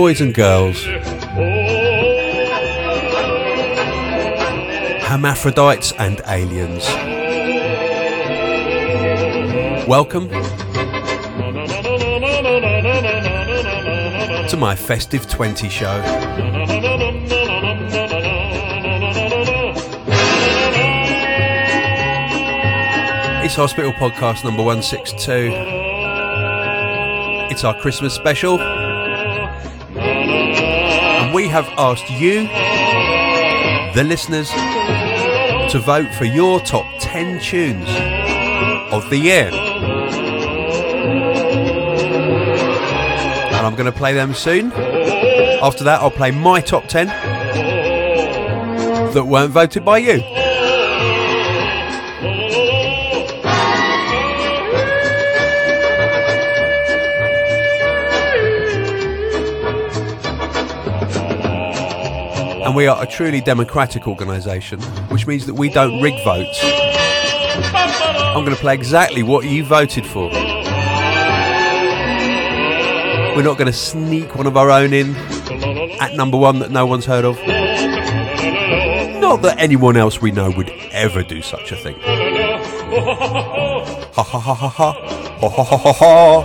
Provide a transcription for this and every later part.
boys and girls, hermaphrodites and aliens. Welcome to my Festive 20 show. It's Hospital Podcast number 162. It's our Christmas special. Have asked you, the listeners, to vote for your top 10 tunes of the year. And I'm going to play them soon. After that, I'll play my top 10 that weren't voted by you. And we are a truly democratic organisation, which means that we don't rig votes. I'm going to play exactly what you voted for. We're not going to sneak one of our own in at number one that no one's heard of. Not that anyone else we know would ever do such a thing. Ha ha ha ha ha. Ha ha ha ha ha.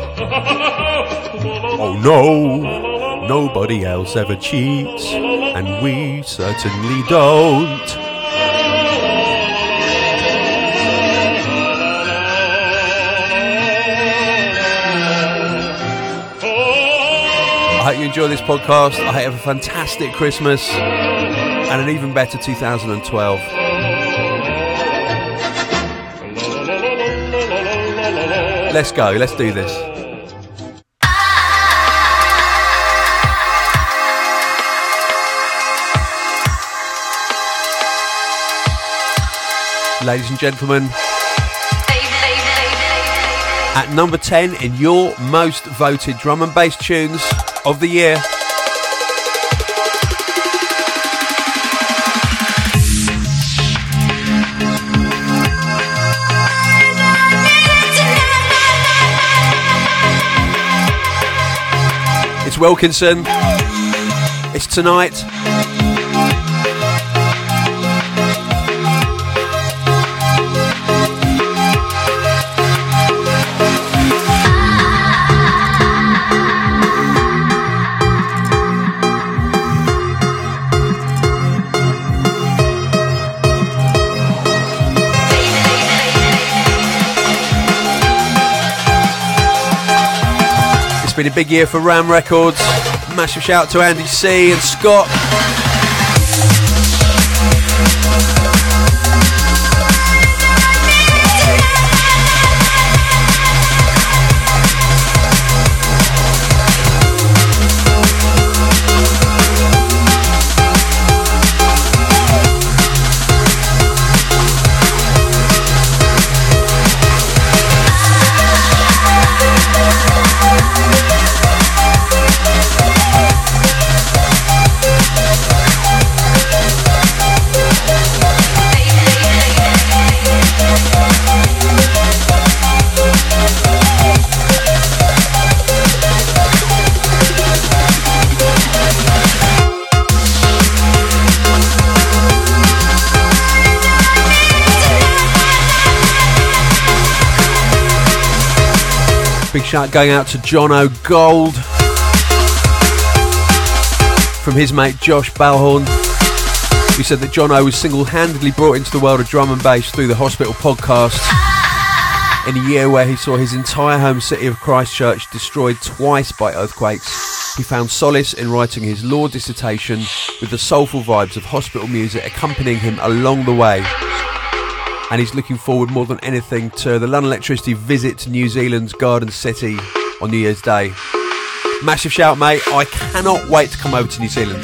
Oh no, nobody else ever cheats and we certainly don't. I hope you enjoy this podcast. I have a fantastic Christmas and an even better 2012. Let's go, let's do this. Ladies and gentlemen. At number 10 in your most voted drum and bass tunes of the year. It's Wilkinson. It's tonight. Been a big year for Ram Records. Massive shout out to Andy C and Scott. Shout going out to John O'Gold from his mate Josh Balhorn, who said that John O was single handedly brought into the world of drum and bass through the Hospital podcast in a year where he saw his entire home city of Christchurch destroyed twice by earthquakes. He found solace in writing his law dissertation with the soulful vibes of hospital music accompanying him along the way and he's looking forward more than anything to the London Elektricity visit to New Zealand's Garden City on New Year's Day. Massive shout, mate. I cannot wait to come over to New Zealand.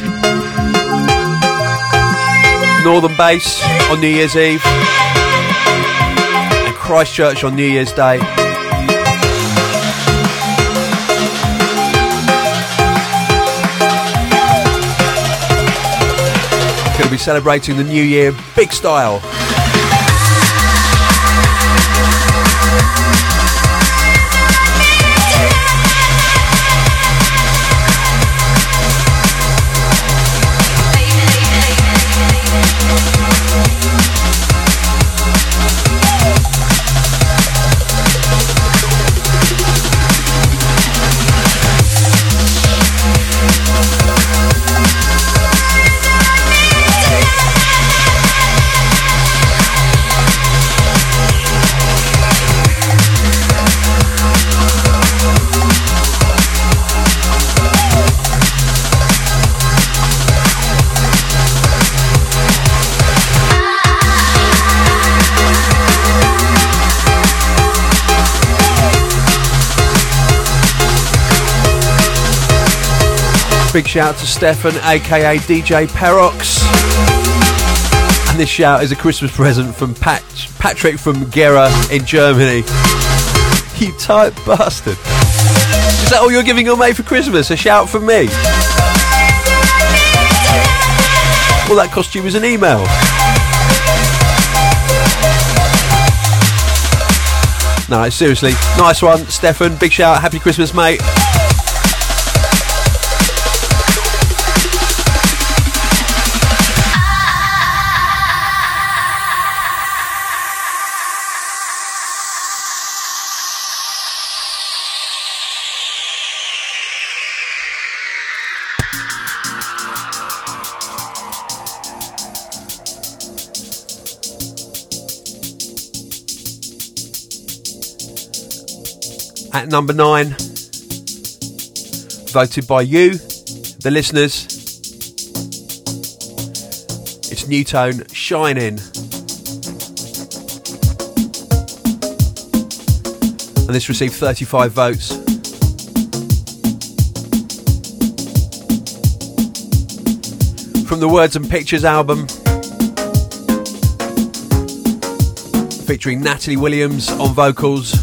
Northern Bass on New Year's Eve and Christchurch on New Year's Day. Going to be celebrating the new year big style. Big shout to Stefan, aka DJ Perox. And this shout is a Christmas present from Pat- Patrick from Gera in Germany. You tight bastard. Is that all you're giving your mate for Christmas? A shout from me? All that cost you was an email. No, seriously, nice one, Stefan. Big shout, happy Christmas, mate. At number nine, voted by you, the listeners, it's Nu:Tone Shining. And this received 35 votes. From the Words and Pictures album, featuring Natalie Williams on vocals.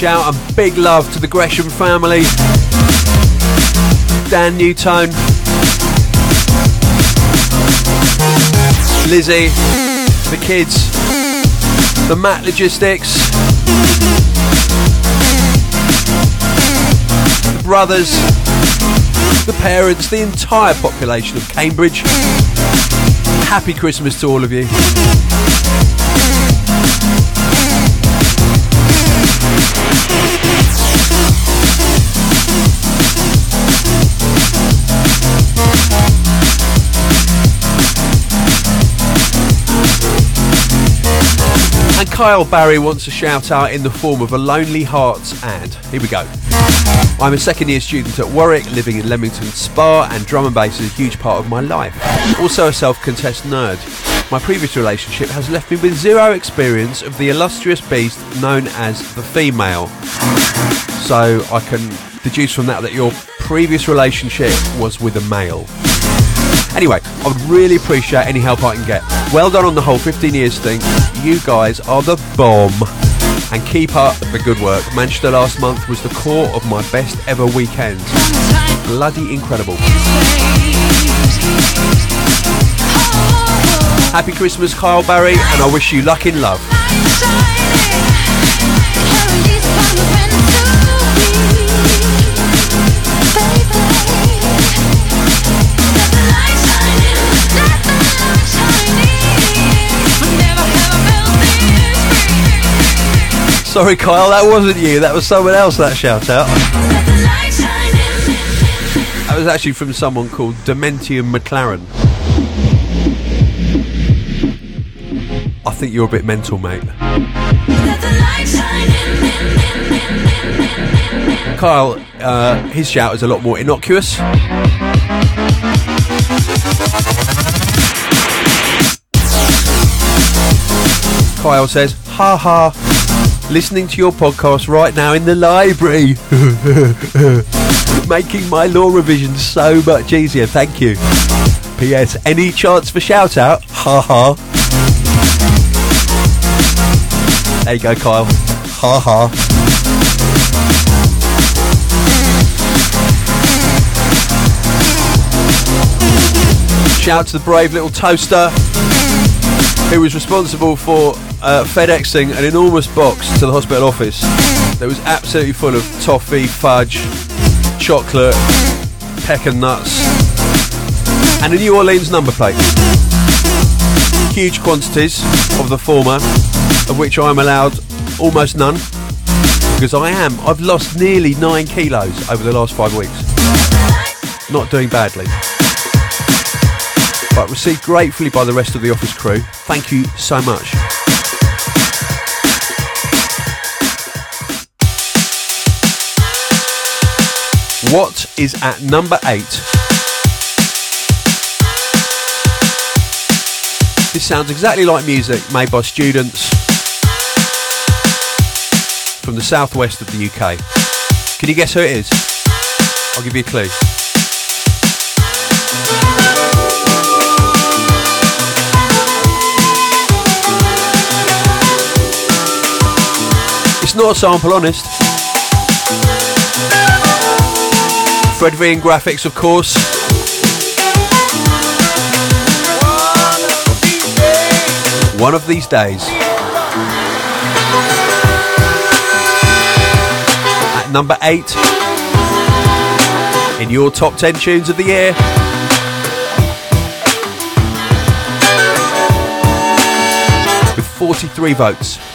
Shout and big love to the Gresham family. Dan Nu:Tone. Lizzie. The kids. The Matt Logistics. The brothers. The parents. The entire population of Cambridge. Happy Christmas to all of you. Kyle Barry wants a shout out in the form of a Lonely Hearts ad. Here we go. I'm a second year student at Warwick, living in Leamington Spa, and drum and bass is a huge part of my life. Also a self contest nerd. My previous relationship has left me with zero experience of the illustrious beast known as the female. So I can deduce from that that your previous relationship was with a male. Anyway, I would really appreciate any help I can get. Well done on the whole 15 years thing. You guys are the bomb and keep up the good work. Manchester last month was the core of my best ever weekend. Bloody incredible. Happy Christmas, Kyle Barry, and I wish you luck in love. Sorry, Kyle, that wasn't you. That was someone else. That shout out. That was actually from someone called Dementium McLaren. I think you're a bit mental, mate. Kyle, uh, his shout is a lot more innocuous. Kyle says, ha ha, listening to your podcast right now in the library. Making my law revision so much easier. Thank you. P.S. Any chance for shout out? Ha ha. There you go, Kyle. Ha ha. Shout out to the brave little toaster who was responsible for uh, FedExing an enormous box to the hospital office that was absolutely full of toffee, fudge, chocolate, pecan nuts, and a New Orleans number plate. Huge quantities of the former, of which I am allowed almost none, because I am. I've lost nearly nine kilos over the last five weeks. Not doing badly but received gratefully by the rest of the office crew. Thank you so much. What is at number eight? This sounds exactly like music made by students from the southwest of the UK. Can you guess who it is? I'll give you a clue. It's not a sample, honest. Fred V and Grafix, of course. One of these days. At number eight, in your top 10 tunes of the year. With 43 votes.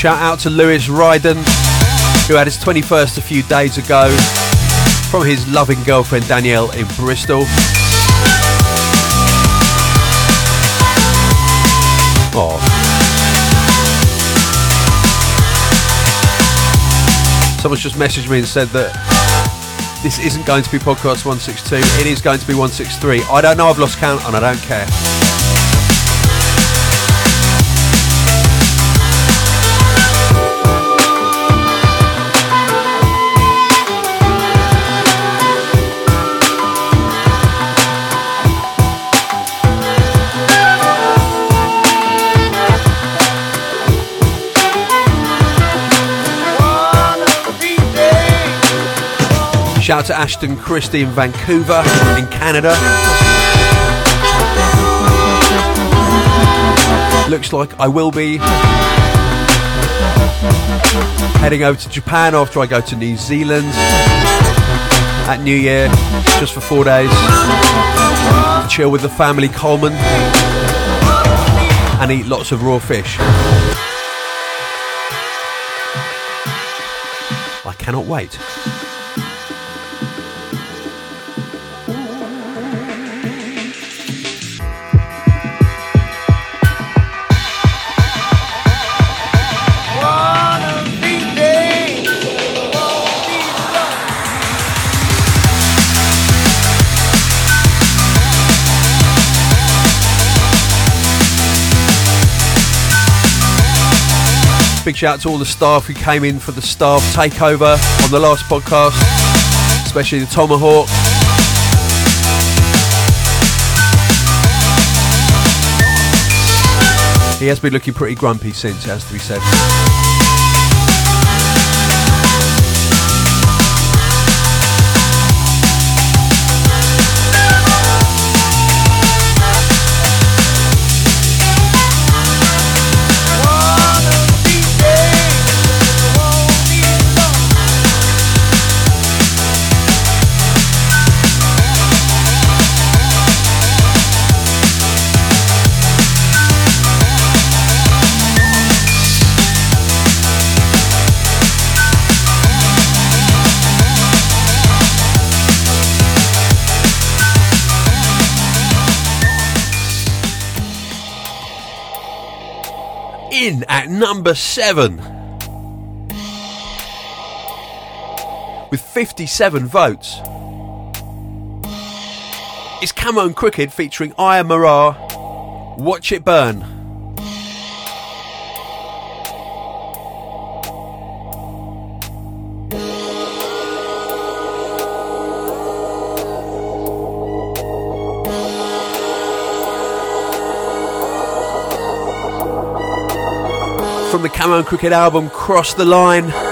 Shout out to Lewis Ryden, who had his 21st a few days ago from his loving girlfriend Danielle in Bristol. Oh. Someone's just messaged me and said that this isn't going to be podcast 162, it is going to be 163. I don't know, I've lost count and I don't care. Shout out to Ashton Christie in Vancouver, in Canada. Looks like I will be heading over to Japan after I go to New Zealand at New Year, just for four days. Chill with the family Coleman and eat lots of raw fish. I cannot wait. Big shout out to all the staff who came in for the staff takeover on the last podcast, especially the Tomahawk. He has been looking pretty grumpy since, has to be said. Number seven with 57 votes. It's Camo and Krooked featuring Aya Marar. Watch it burn. From the Camo and Krooked album Cross the Line.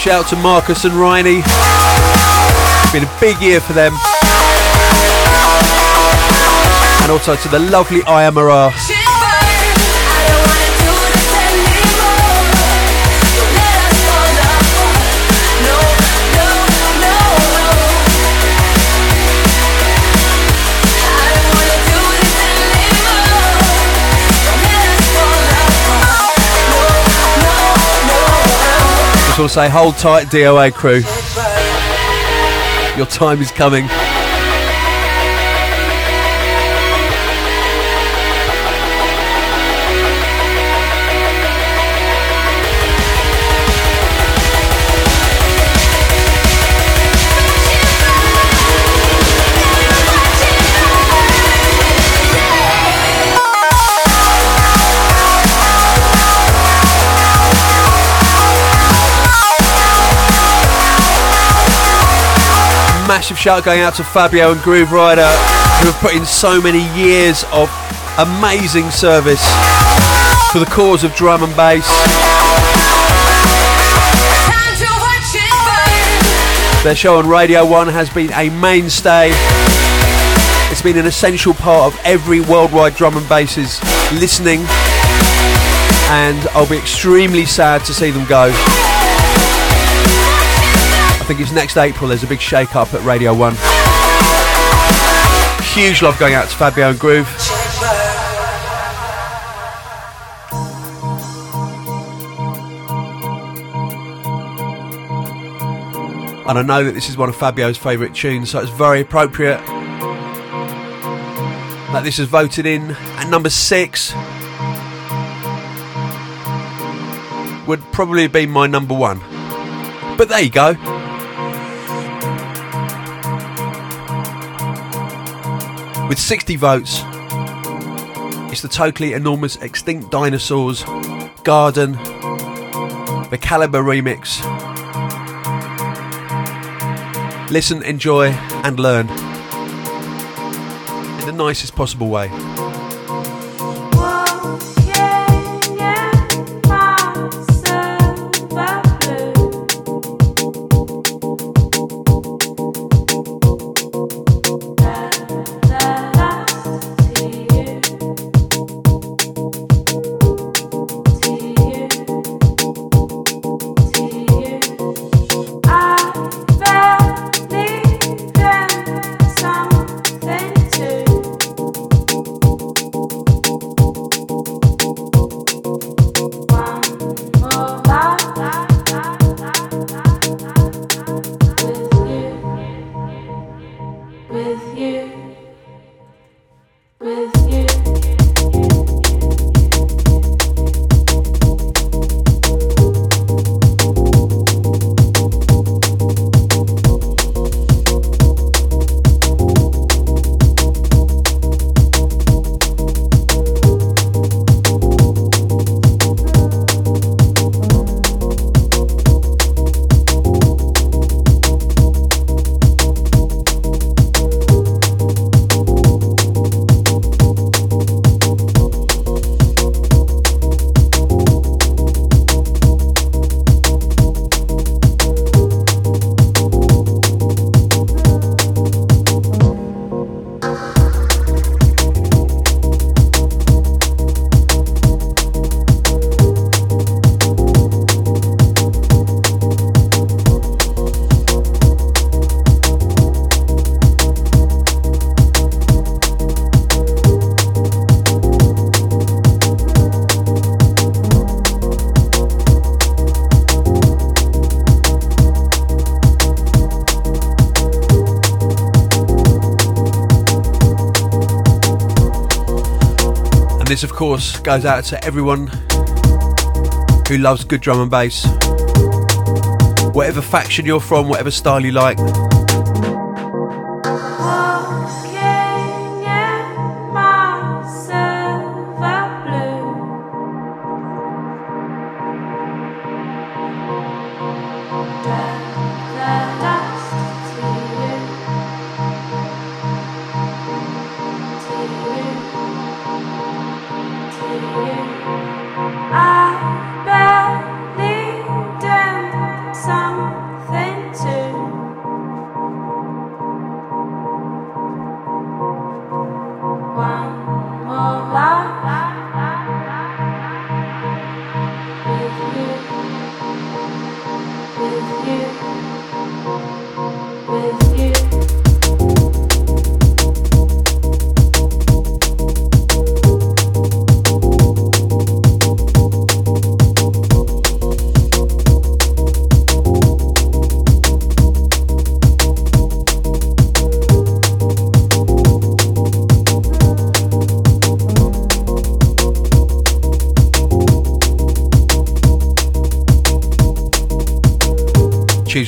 Shout out to Marcus and Reini. It's been a big year for them. And also to the lovely Aya Marar. Will say, hold tight, DOA crew. Your time is coming. Massive shout going out to Fabio and Grooverider, who have put in so many years of amazing service for the cause of drum and bass. Their show on Radio 1 has been a mainstay. It's been an essential part of every worldwide drum and bass's listening, and I'll be extremely sad to see them go think it's next April. There's a big shake up at Radio 1. Huge love going out to Fabio and Groove. And I know that this is one of Fabio's favourite tunes, so it's very appropriate that this is voted in at number six. Would probably be my number one. But there you go. With 60 votes, it's the totally enormous Extinct Dinosaurs Garden, the Calibre remix. Listen, enjoy, and learn in the nicest possible way. Course, goes out to everyone who loves good drum and bass. Whatever faction you're from, whatever style you like,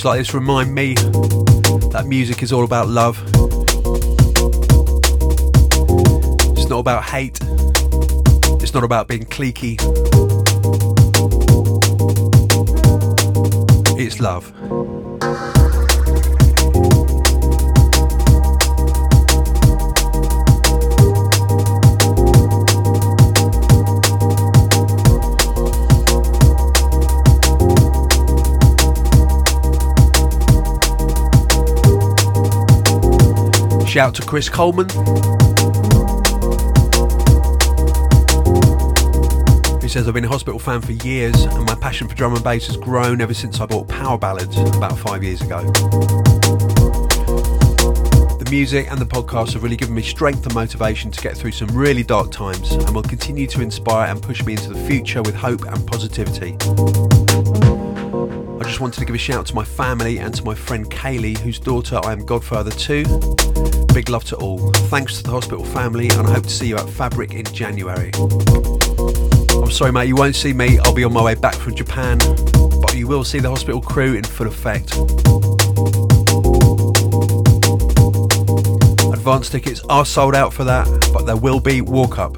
like this remind me that music is all about love. It's not about hate. It's not about being cliquey. It's love. Shout to Chris Coleman. Who says I've been a hospital fan for years and my passion for drum and bass has grown ever since I bought Power Ballads about five years ago. The music and the podcast have really given me strength and motivation to get through some really dark times and will continue to inspire and push me into the future with hope and positivity. Wanted to give a shout out to my family and to my friend Kaylee, whose daughter I am godfather to. Big love to all. Thanks to the hospital family, and I hope to see you at Fabric in January. I'm sorry, mate, you won't see me. I'll be on my way back from Japan, but you will see the hospital crew in full effect. Advance tickets are sold out for that, but there will be walk up.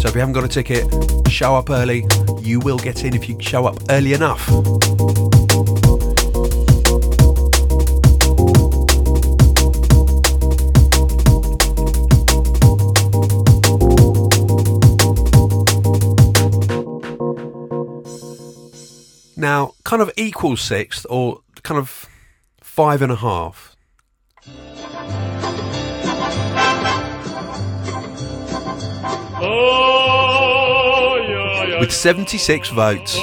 So if you haven't got a ticket, show up early. You will get in if you show up early enough. Now, kind of equal sixth or kind of five and a half. Oh! With 76 votes.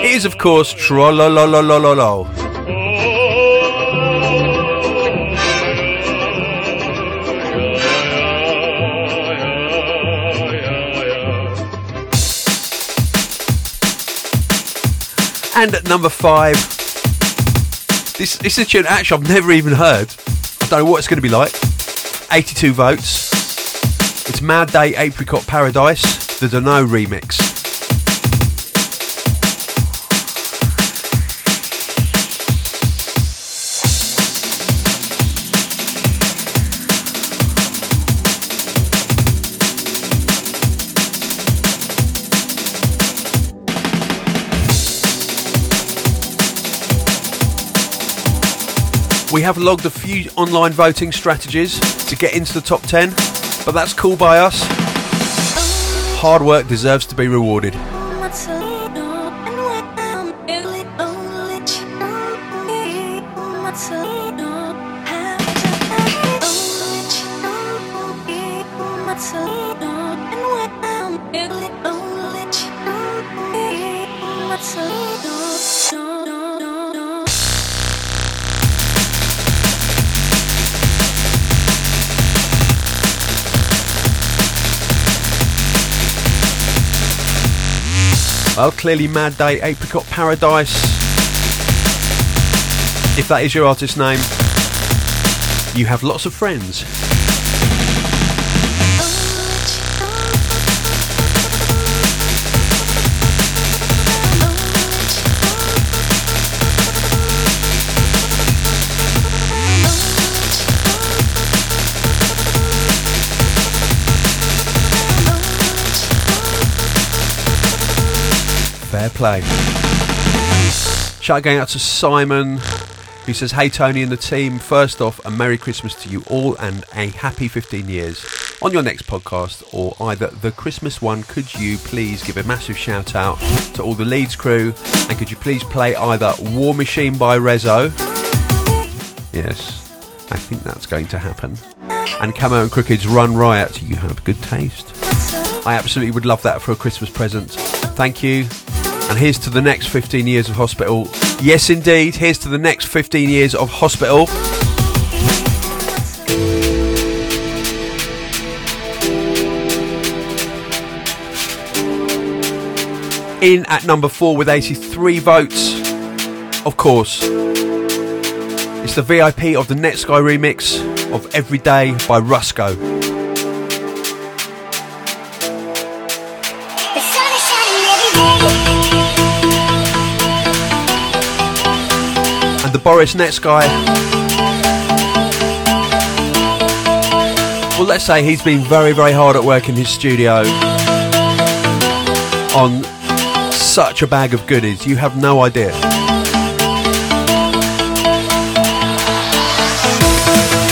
It is, of course, Trollolololololo. And at number five, this, this is a tune actually I've never even heard. I don't know what it's going to be like. 82 votes. It's Mad Day Apricot Paradise, the Dano remix. We have logged a few online voting strategies to get into the top 10, but that's cool by us. Hard work deserves to be rewarded. Clearly Mad Day Apricot Paradise. If that is your artist name, you have lots of friends. Fair play. Shout going out to Simon, who says, Hey Tony and the team, first off, a Merry Christmas to you all and a happy 15 years. On your next podcast, or either the Christmas one, could you please give a massive shout out to all the Leeds crew? And could you please play either War Machine by Rezo? Yes, I think that's going to happen. And Camo and Krooked's Run Riot. You have good taste. I absolutely would love that for a Christmas present. Thank you. And here's to the next 15 years of hospital. Yes, indeed. Here's to the next 15 years of hospital. In at number four with 83 votes, of course, it's the VIP of the Netsky remix of Every Day by Rusko. The Boris Netsky. Well, let's say he's been very, very hard at work in his studio on such a bag of goodies. You have no idea.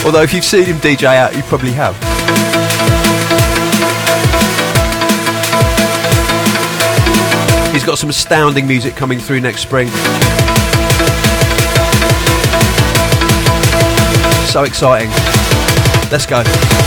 Although, if you've seen him DJ out, you probably have. He's got some astounding music coming through next spring. So exciting. Let's go.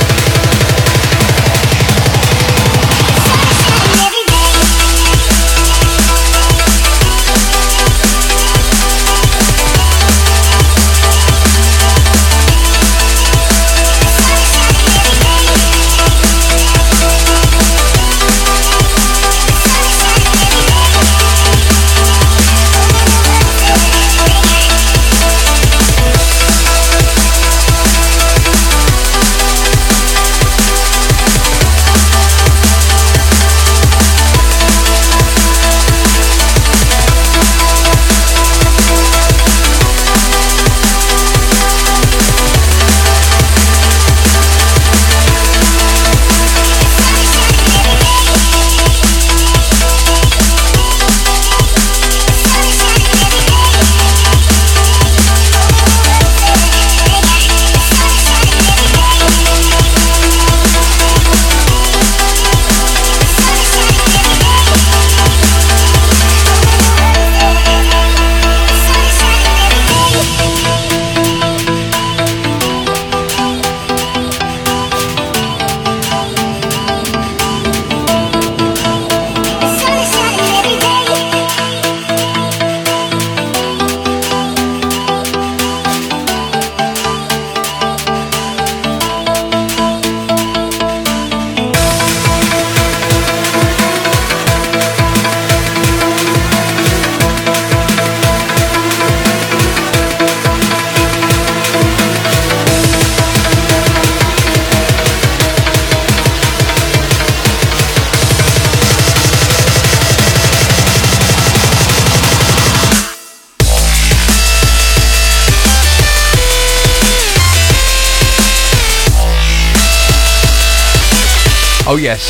Oh, yes.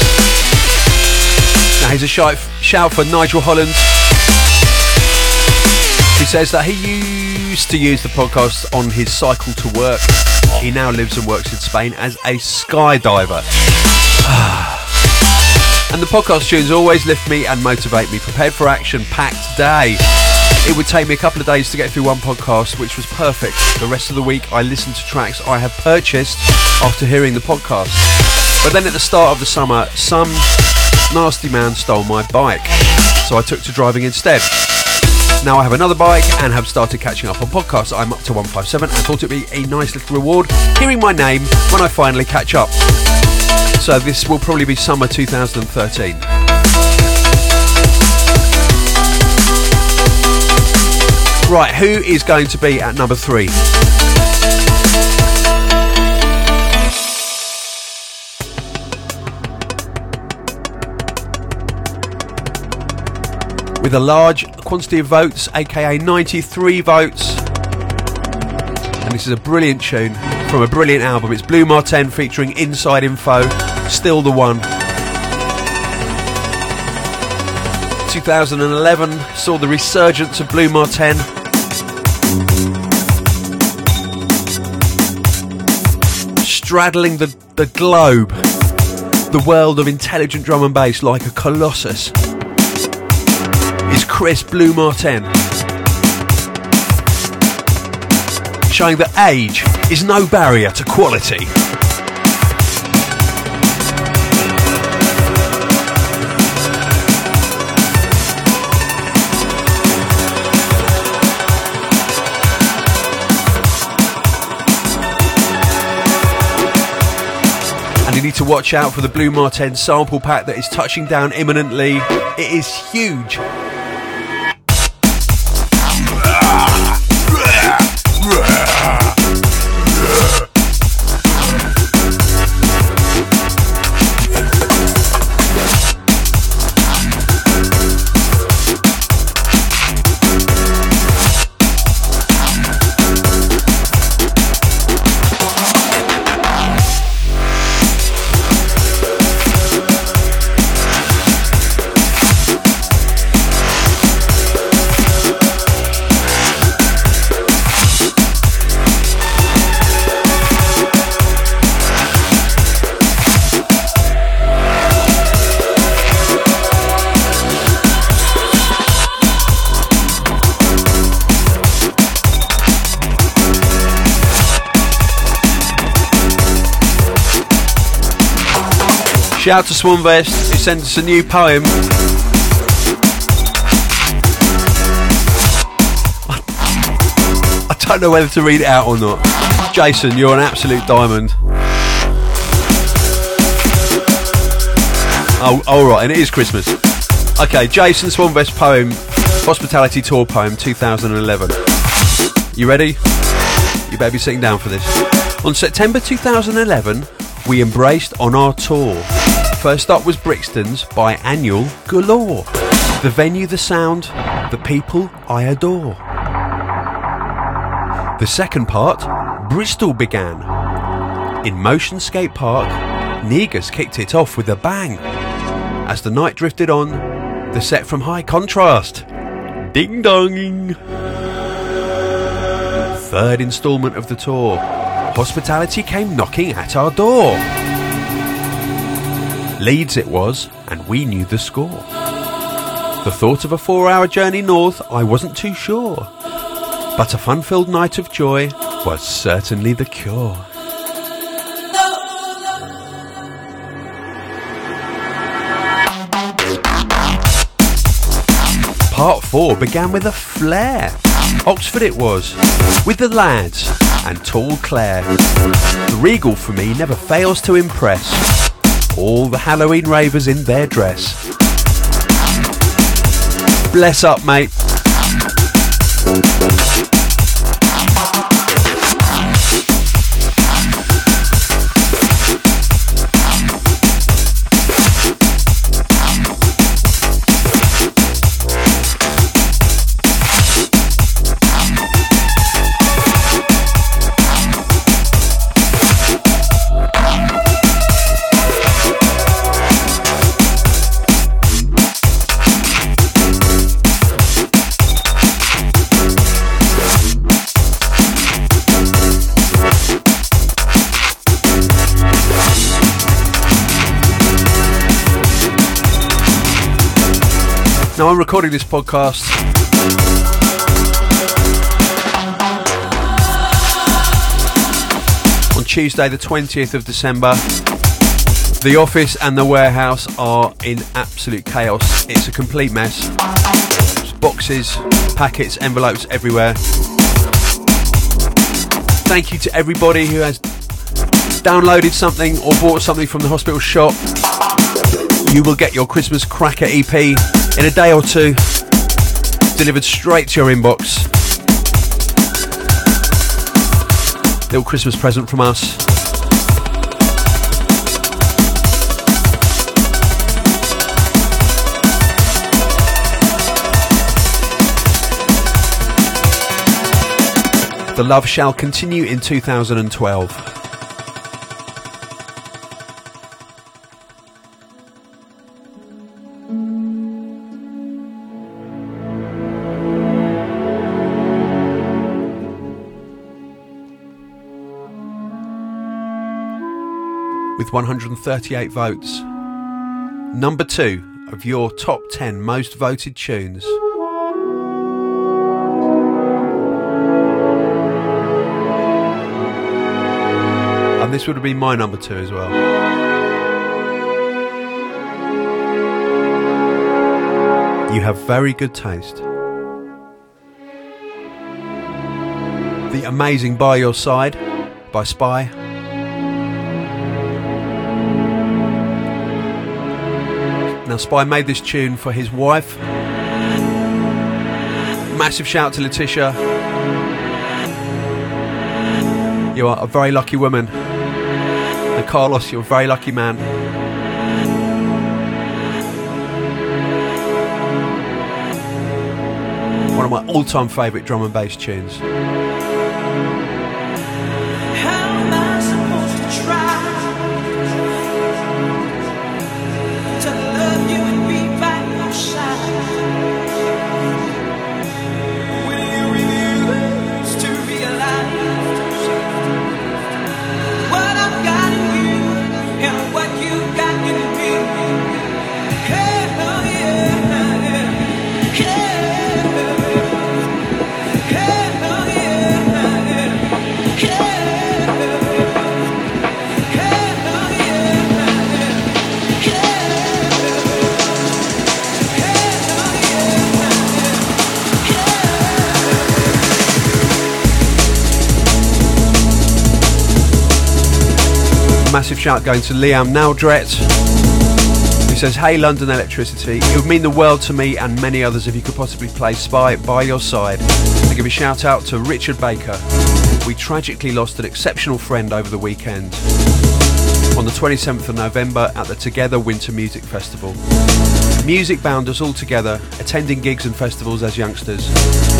Now, here's a shout, shout for Nigel Holland. He says that he used to use the podcast on his cycle to work. He now lives and works in Spain as a skydiver. and the podcast tunes always lift me and motivate me. Prepared for action, packed day. It would take me a couple of days to get through one podcast, which was perfect. The rest of the week, I listened to tracks I have purchased after hearing the podcast. But then at the start of the summer, some nasty man stole my bike, so I took to driving instead. Now I have another bike and have started catching up on podcasts. I'm up to 157 and thought it'd be a nice little reward hearing my name when I finally catch up. So this will probably be summer 2013. Right, who is going to be at number three? With a large quantity of votes, aka 93 votes. And this is a brilliant tune from a brilliant album. It's Blu Mar Ten featuring Inside Info, Still the One. 2011 saw the resurgence of Blu Mar Ten. Straddling the, the globe, the world of intelligent drum and bass like a colossus is Chris Blu Mar Ten. Showing that age is no barrier to quality. And you need to watch out for the Blu Mar Ten sample pack that is touching down imminently. It is huge. Shout to Swanvest, who sent us a new poem. I don't know whether to read it out or not. Jason, you're an absolute diamond. Oh, alright, and it is Christmas. Okay, Jason Swanvest poem, Hospitality Tour poem 2011. You ready? You better be sitting down for this. On September 2011, we embraced on our tour. First up was Brixton's biannual Galore. The venue, the sound, the people I adore. The second part, Bristol began. In Motion Skate Park, Negus kicked it off with a bang. As the night drifted on, the set from High Contrast. Ding donging. Third instalment of the tour. Hospitality came knocking at our door. Leeds it was, and we knew the score. The thought of a four hour journey north, I wasn't too sure. But a fun filled night of joy was certainly the cure. Part 4 began with a flare. Oxford it was, with the lads and tall Claire. The regal for me never fails to impress. All the Halloween ravers in their dress. Bless up, mate. Now I'm recording this podcast. On Tuesday, the 20th of December, the office and the warehouse are in absolute chaos. It's a complete mess. There's boxes, packets, envelopes everywhere. Thank you to everybody who has downloaded something or bought something from the hospital shop. You will get your Christmas Cracker EP in a day or two, delivered straight to your inbox. Little Christmas present from us. The love shall continue in 2012. With 138 votes. Number two of your top 10 most voted tunes. And this would have been my number two as well. You have very good taste. The Amazing By Your Side by Spy. Spy made this tune for his wife. Massive shout to Letitia. You are a very lucky woman. And Carlos, you're a very lucky man. One of my all time favourite drum and bass tunes. Shout going to Liam Naldret. He says, Hey London Elektricity, it would mean the world to me and many others if you could possibly play Spy by your side. I give a shout out to Richard Baker. We tragically lost an exceptional friend over the weekend on the 27th of November at the Together Winter Music Festival. Music bound us all together, attending gigs and festivals as youngsters,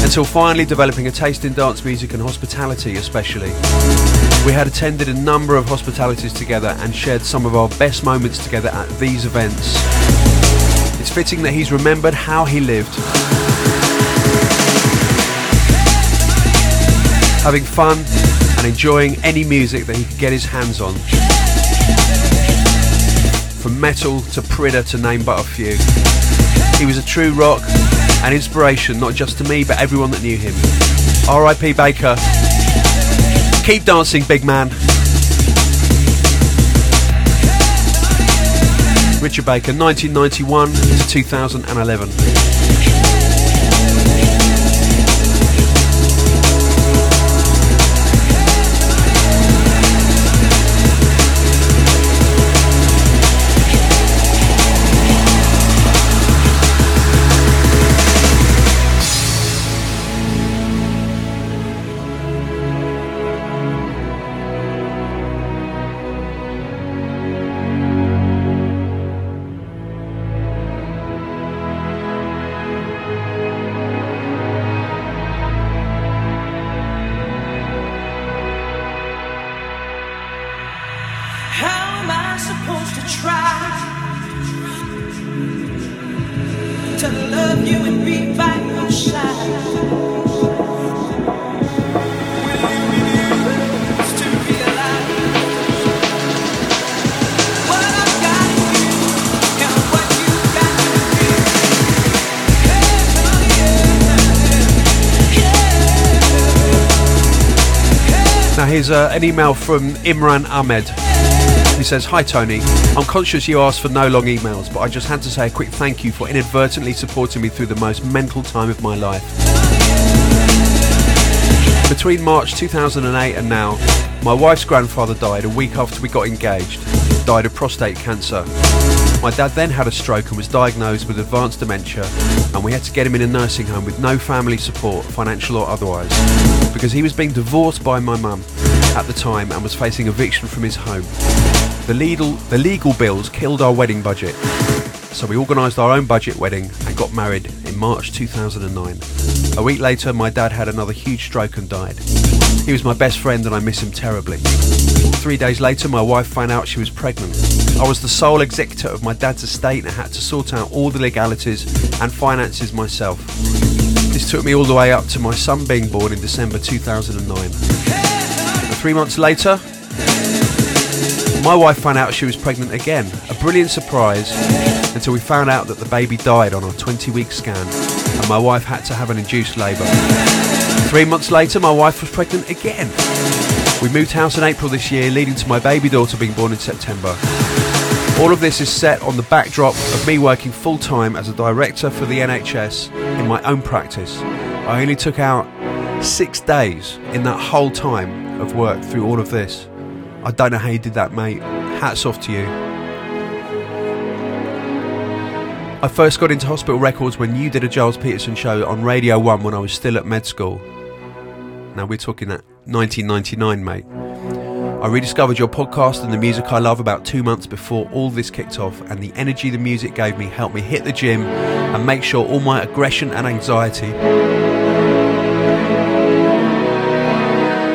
until finally developing a taste in dance music and hospitality especially. We had attended a number of hospitalities together and shared some of our best moments together at these events. It's fitting that he's remembered how he lived. Having fun and enjoying any music that he could get his hands on. From metal to Pridda to name but a few. He was a true rock and inspiration not just to me but everyone that knew him. R.I.P. Baker. Keep dancing, big man. Richard Baker, 1991 to 2011. Here's uh, an email from Imran Ahmed. He says, Hi Tony, I'm conscious you asked for no long emails, but I just had to say a quick thank you for inadvertently supporting me through the most mental time of my life. Between March 2008 and now, my wife's grandfather died a week after we got engaged, died of prostate cancer. My dad then had a stroke and was diagnosed with advanced dementia, and we had to get him in a nursing home with no family support, financial or otherwise, because he was being divorced by my mum at the time and was facing eviction from his home. The legal, the legal bills killed our wedding budget, so we organised our own budget wedding and got married in March 2009. A week later, my dad had another huge stroke and died. He was my best friend and I miss him terribly. Three days later, my wife found out she was pregnant. I was the sole executor of my dad's estate and had to sort out all the legalities and finances myself. This took me all the way up to my son being born in December 2009. Three months later, my wife found out she was pregnant again. A brilliant surprise until we found out that the baby died on our 20 week scan and my wife had to have an induced labour. Three months later, my wife was pregnant again. We moved house in April this year, leading to my baby daughter being born in September. All of this is set on the backdrop of me working full time as a director for the NHS in my own practice. I only took out six days in that whole time of work through all of this. I don't know how you did that, mate. Hats off to you. I first got into hospital records when you did a Gilles Peterson show on Radio 1 when I was still at med school. Now we're talking at 1999, mate. I rediscovered your podcast and the music I love about two months before all this kicked off, and the energy the music gave me helped me hit the gym and make sure all my aggression and anxiety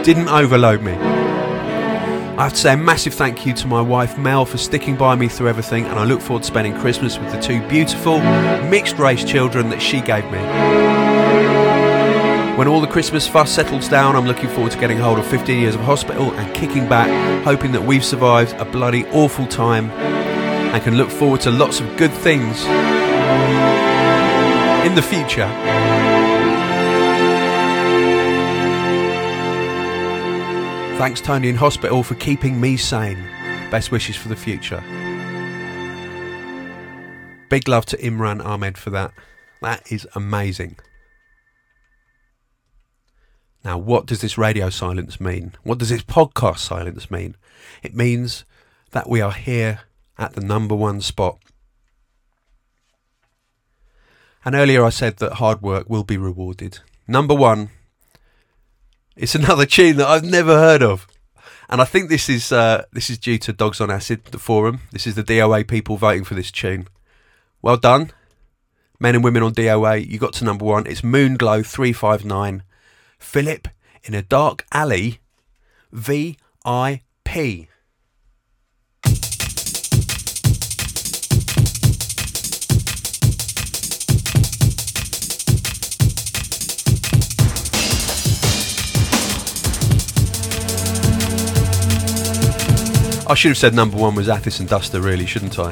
didn't overload me. I have to say a massive thank you to my wife Mel for sticking by me through everything, and I look forward to spending Christmas with the two beautiful mixed race children that she gave me. When all the Christmas fuss settles down, I'm looking forward to getting hold of 15 years of hospital and kicking back, hoping that we've survived a bloody awful time and can look forward to lots of good things in the future. Thanks, Tony in hospital, for keeping me sane. Best wishes for the future. Big love to Imran Ahmed for that. That is amazing. Now, what does this radio silence mean? What does this podcast silence mean? It means that we are here at the number one spot. And earlier I said that hard work will be rewarded. Number one, it's another tune that I've never heard of. And I think this is uh, this is due to Dogs on Acid, the forum. This is the DOA people voting for this tune. Well done, men and women on DOA. You got to number one. It's Moonglow three five nine. Philip in a dark alley. V I P. I should have said number one was Athis and Duster, really, shouldn't I?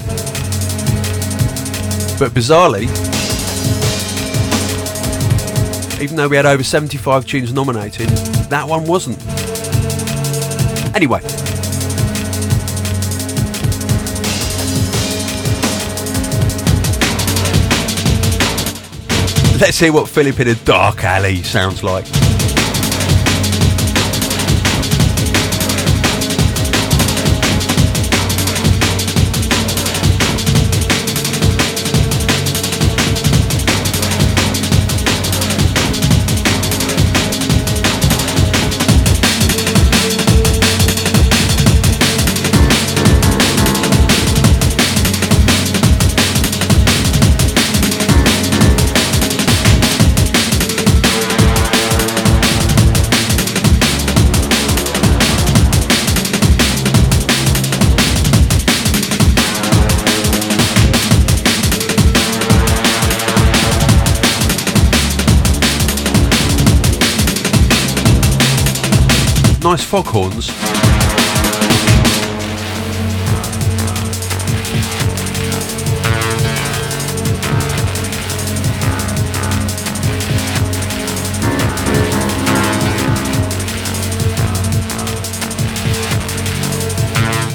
But bizarrely, even though we had over 75 tunes nominated, that one wasn't. Anyway. Let's see what Philip in a dark alley sounds like. Nice foghorns.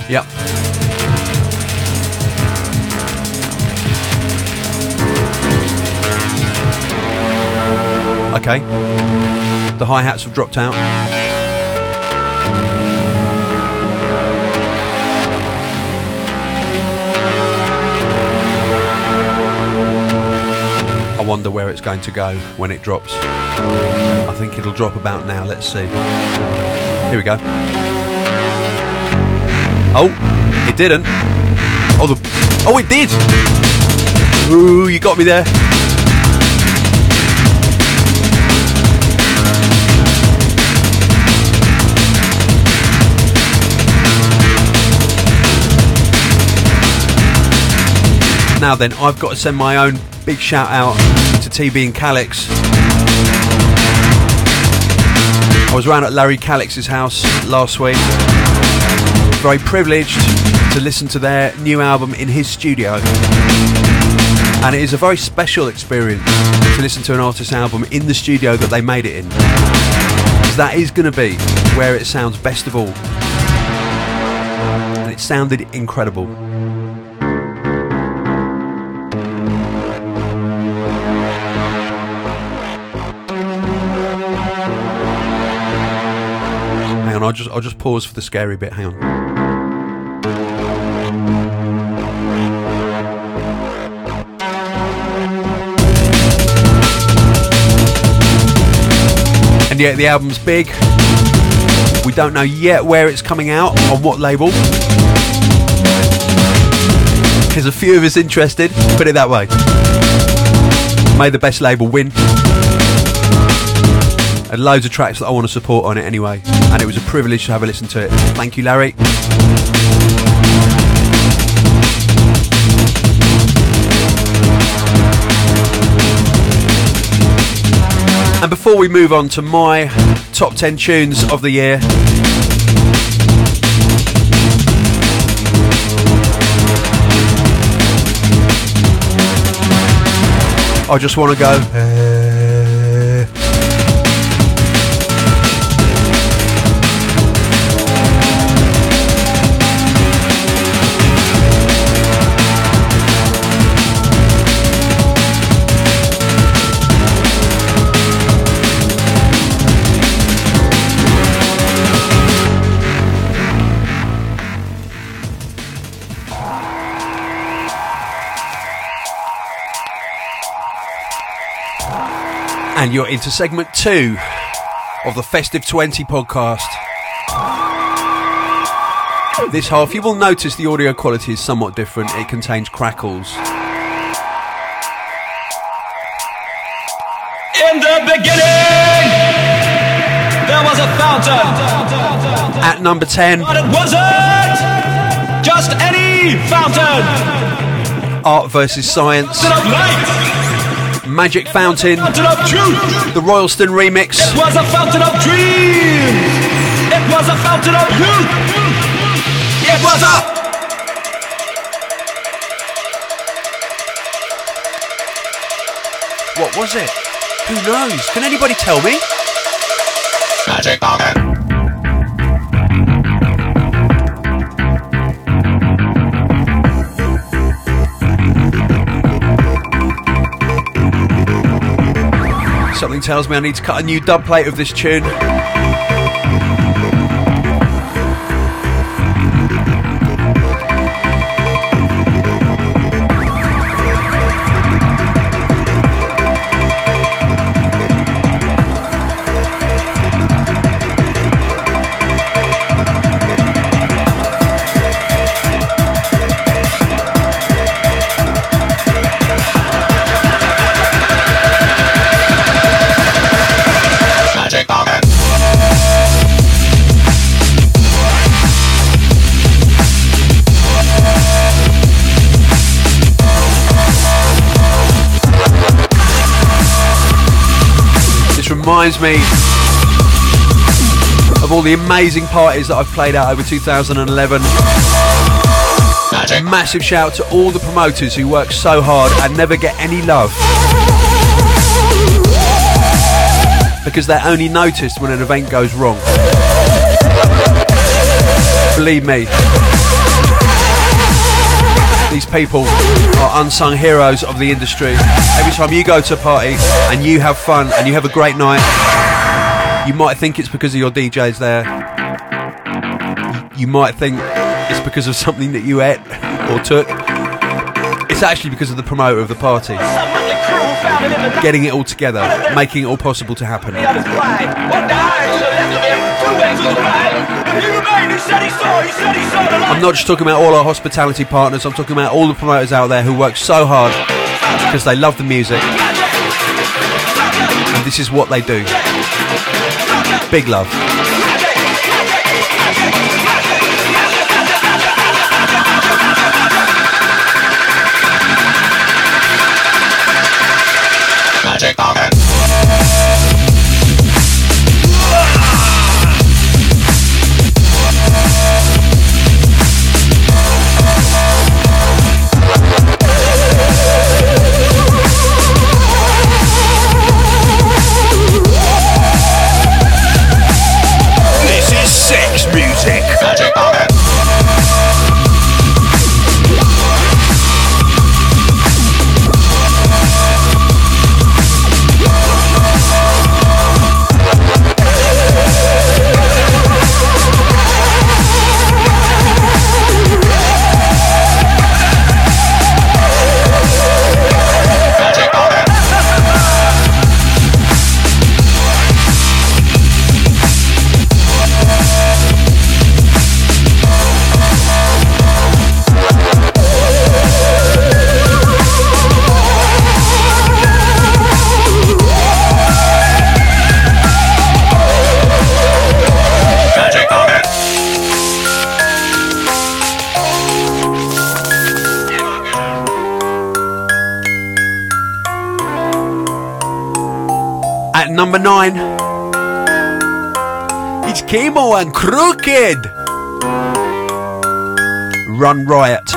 Yep. Okay. The hi hats have dropped out. Wonder where it's going to go when it drops. I think it'll drop about now. Let's see. Here we go. Oh, it didn't. Oh, the. Oh, it did. Ooh, you got me there. Now then, I've got to send my own big shout out to TeeBee and Calyx. I was around at Larry Calyx's house last week. Very privileged to listen to their new album in his studio. And it is a very special experience to listen to an artist's album in the studio that they made it in. Because that is going to be where it sounds best of all. And it sounded incredible. I'll just I'll just pause for the scary bit. Hang on. And yet the album's big. We don't know yet where it's coming out, on what label. There's a few of us interested, put it that way. May the best label win and loads of tracks that I want to support on it anyway. And it was a privilege to have a listen to it. Thank you, Larry. And before we move on to my top 10 tunes of the year, I just want to go. And you're into segment two of the Festive 20 podcast. This half, you will notice the audio quality is somewhat different. It contains crackles. In the beginning, there was a fountain. At number 10, But it wasn't just any fountain. Art versus Science, Fountain of light, Magic Fountain, fountain of truth. the Royalston remix, It was a fountain of dreams. It was a fountain of youth. It was a What was it? Who knows? Can anybody tell me? magic fountain. Tells me I need to cut a new dub plate of this tune. Reminds me of all the amazing parties that I've played out over 2011. Magic. Massive shout to all the promoters who work so hard and never get any love. Because they're only noticed when an event goes wrong. Believe me, these people are unsung heroes of the industry. Every time you go to a party and you have fun and you have a great night, you might think it's because of your DJs there. You might think it's because of something that you ate or took. It's actually because of the promoter of the party. Getting it all together, making it all possible to happen. I'm not just talking about all our hospitality partners, I'm talking about all the promoters out there who work so hard because they love the music. And this is what they do. Big love. Number nine, it's Camo and Krooked. Run Riot.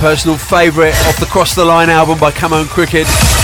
Personal favourite off the Cross the Line album by Camo and Krooked.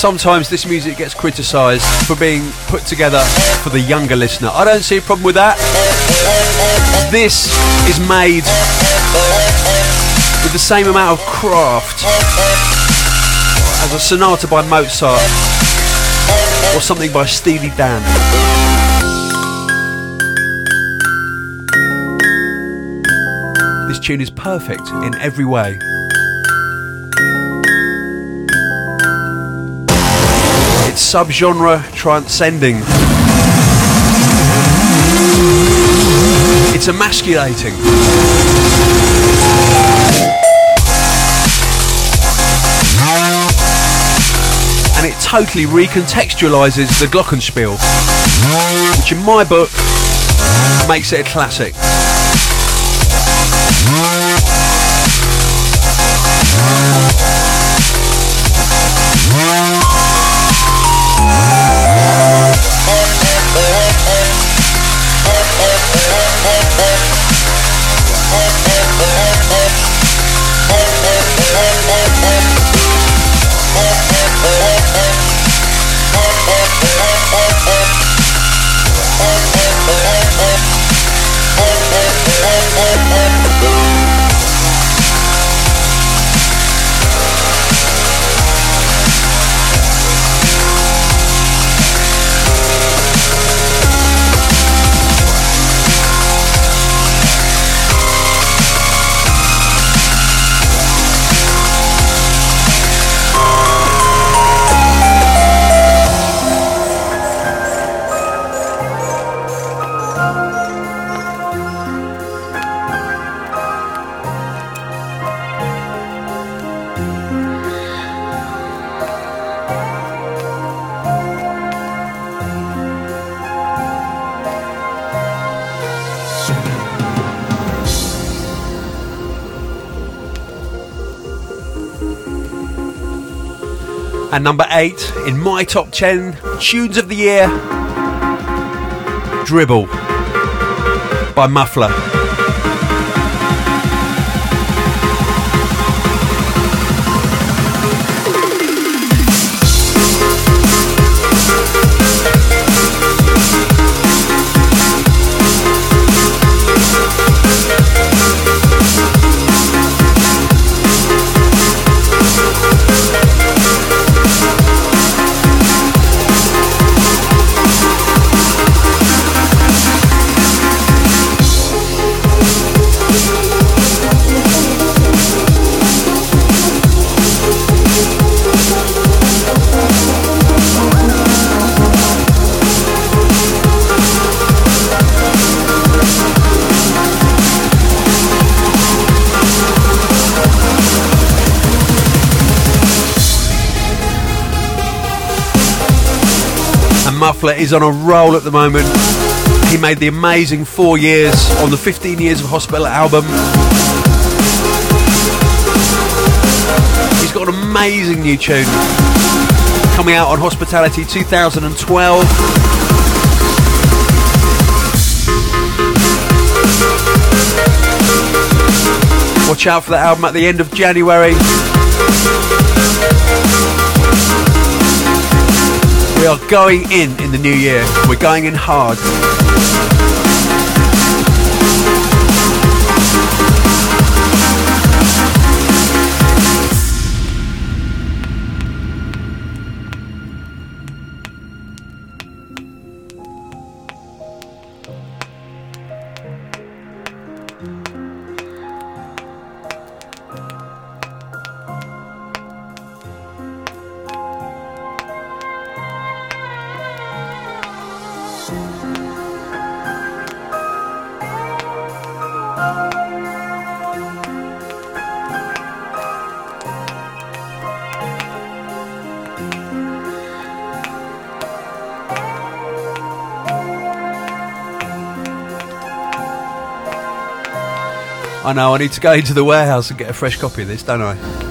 Sometimes this music gets criticised for being put together for the younger listener. I don't see a problem with that. This is made with the same amount of craft as a sonata by Mozart or something by Steely Dan. This tune is perfect in every way. Subgenre transcending. It's emasculating. And it totally recontextualizes the Glockenspiel, which in my book makes it a classic. And number eight in my top 10 tunes of the year Dribble by Muffler. Muffler is on a roll at the moment. He made the amazing four years on the 15 Years of Hospital album. He's got an amazing new tune coming out on Hospitality 2012. Watch out for that album at the end of January. We are going in in the new year. We're going in hard. I know, I need to go into the warehouse and get a fresh copy of this, don't I?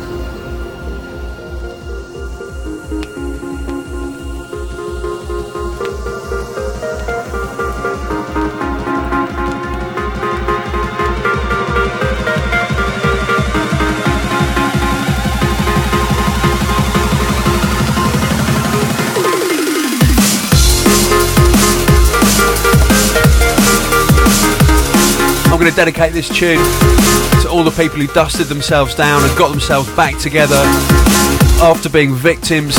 Dedicate this tune to all the people who dusted themselves down and got themselves back together after being victims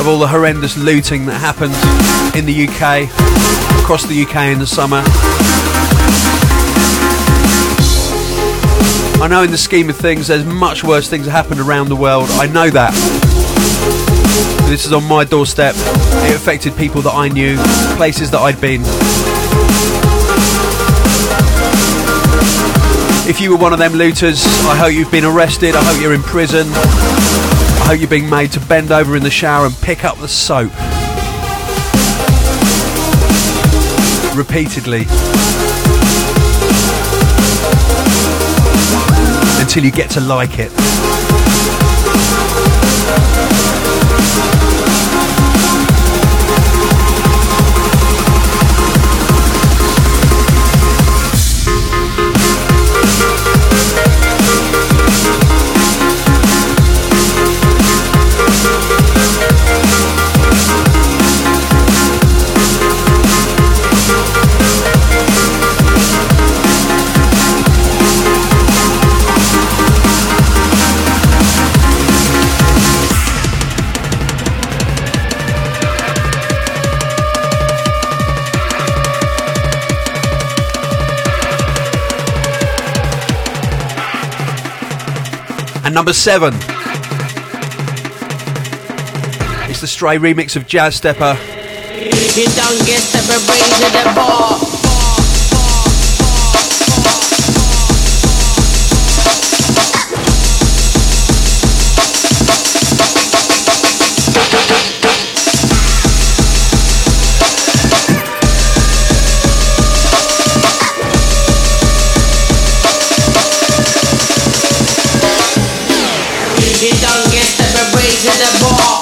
of all the horrendous looting that happened in the UK, across the UK in the summer. I know in the scheme of things there's much worse things that happened around the world. I know that. This is on my doorstep. It affected people that I knew, places that I'd been. If you were one of them looters, I hope you've been arrested. I hope you're in prison. I hope you're being made to bend over in the shower and pick up the soap. Repeatedly. Until you get to like it. Number seven. It's the Stray remix of Jazz Stepper. In the ball.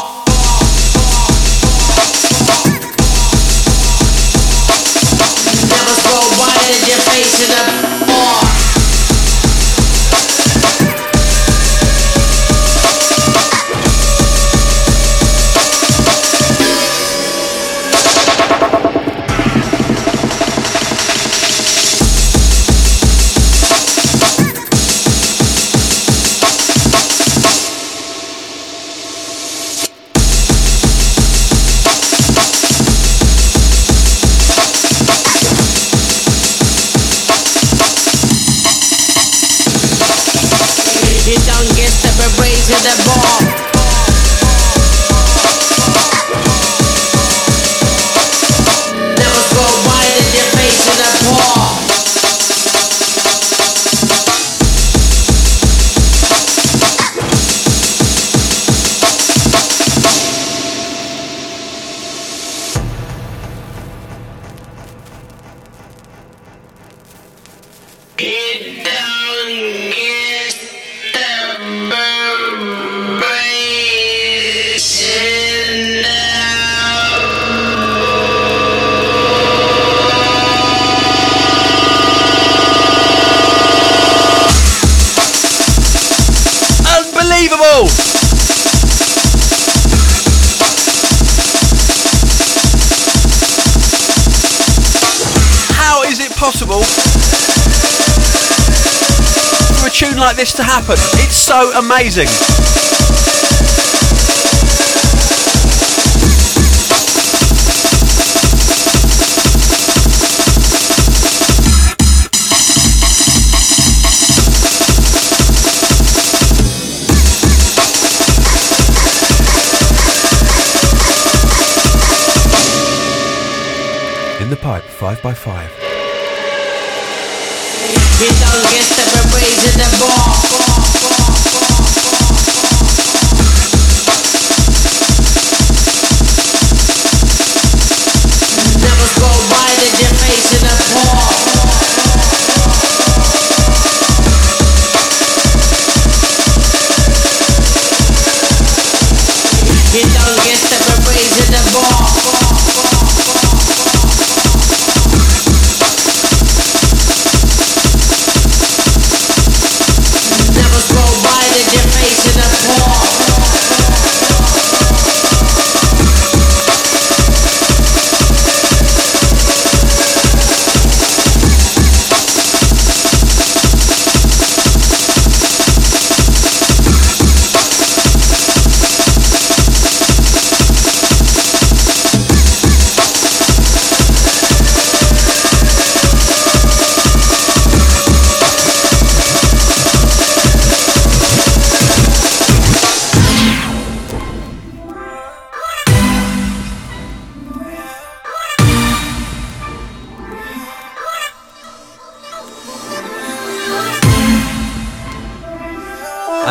So amazing.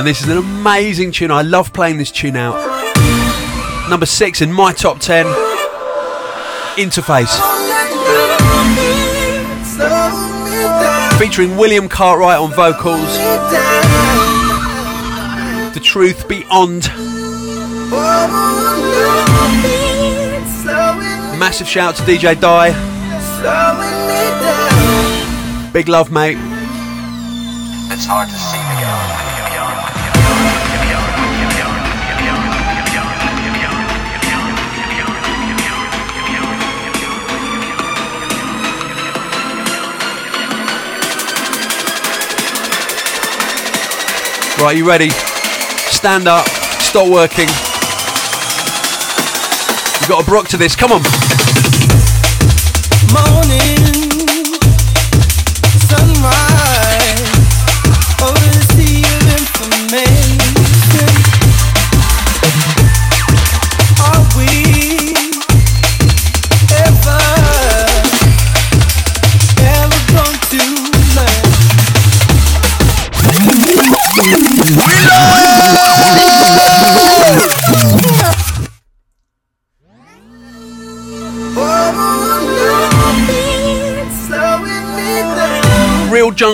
This is an amazing tune. I love playing this tune out. Number six in my top ten. Interface. Featuring William Cartwright on vocals. The Truth Beyond. Massive shout to DJ Die. Big love, mate. It's hard to see Right, you ready? Stand up, stop working. You've got a brook to this, come on. Morning,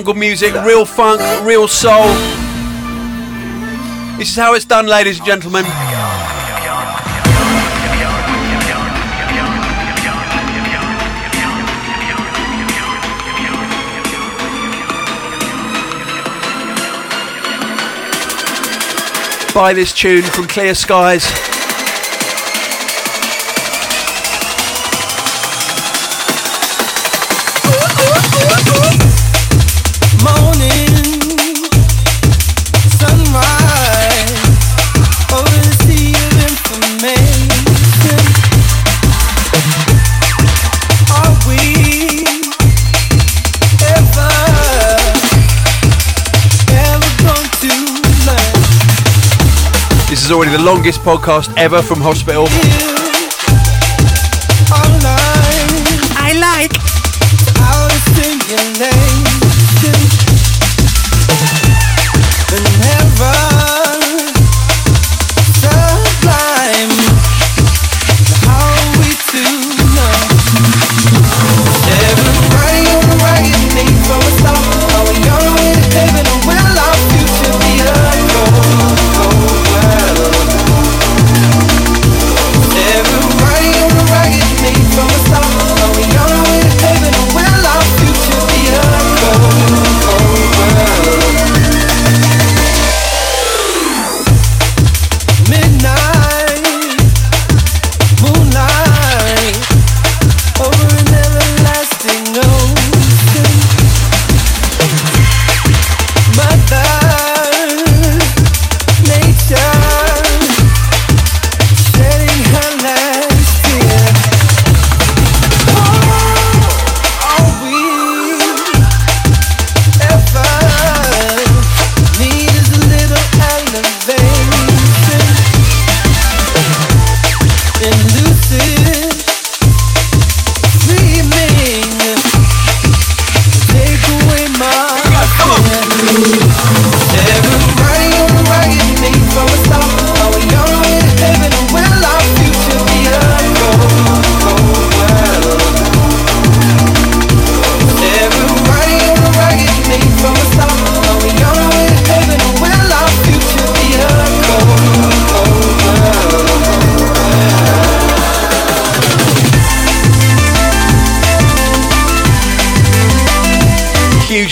jungle music, real funk, real soul. This is how it's done, ladies and gentlemen. Buy this tune from Clear Skyz. Already the longest podcast ever from hospital.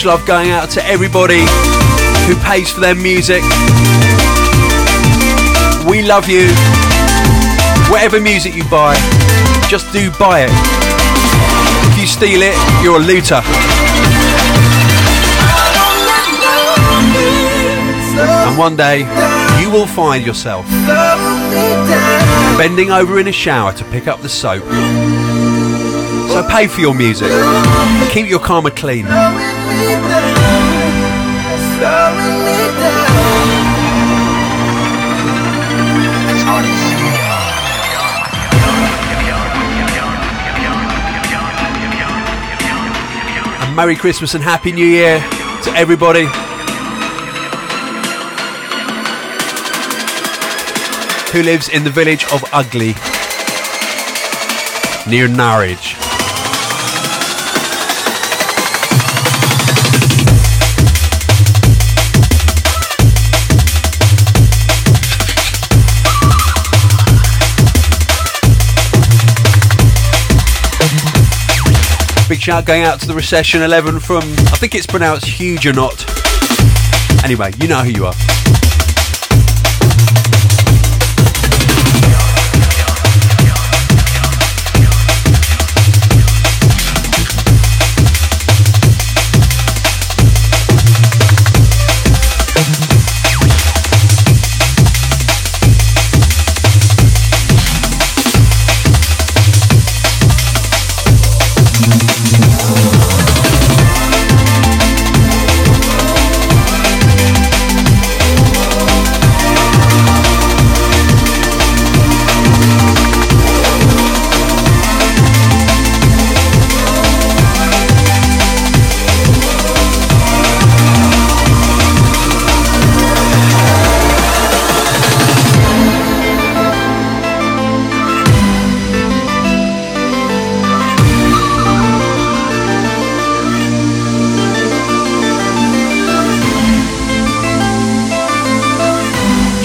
Love going out to everybody who pays for their music. We love you. Whatever music you buy, just do buy it. If you steal it, you're a looter. And one day, you will find yourself bending over in a shower to pick up the soap. So pay for your music. Keep your karma clean. Merry Christmas and Happy New Year to everybody. Who lives in the village of Ugly near Norwich? Big shout going out to the Recession 11 from, I think it's pronounced Huge or not. Anyway, you know who you are.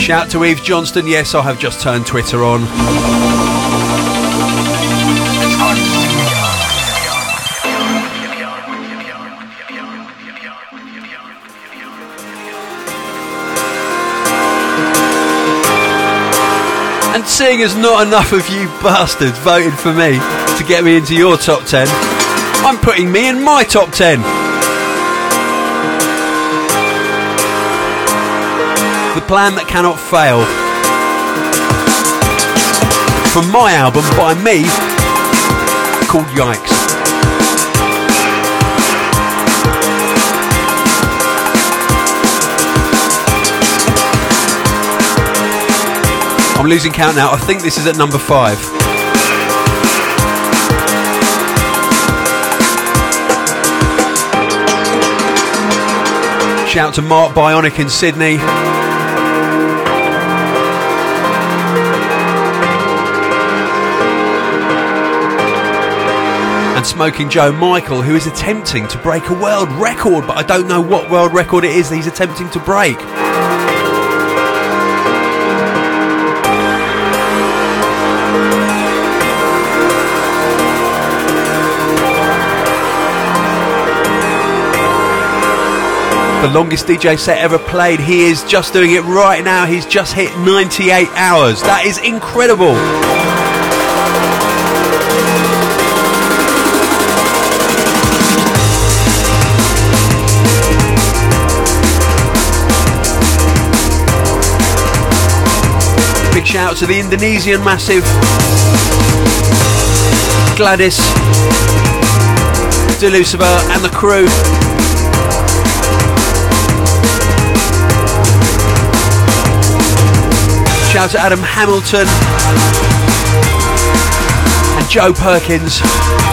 Shout to Eve Johnston. Yes, I have just turned Twitter on. And seeing as not enough of you bastards voted for me to get me into your top 10, I'm putting me in my top 10. The plan that cannot fail. From my album by me called Yikes. I'm losing count now. I think this is at number five. Shout to Mark Bionic in Sydney. Smoking Joe Michael, who is attempting to break a world record, but I don't know what world record it is that he's attempting to break. the longest DJ set ever played. He is just doing it right now. He's just hit 98 hours. That is incredible. Out to the Indonesian massive Gladys, Delucifer, and the crew. Shout out to Adam Hamilton and Joe Perkins.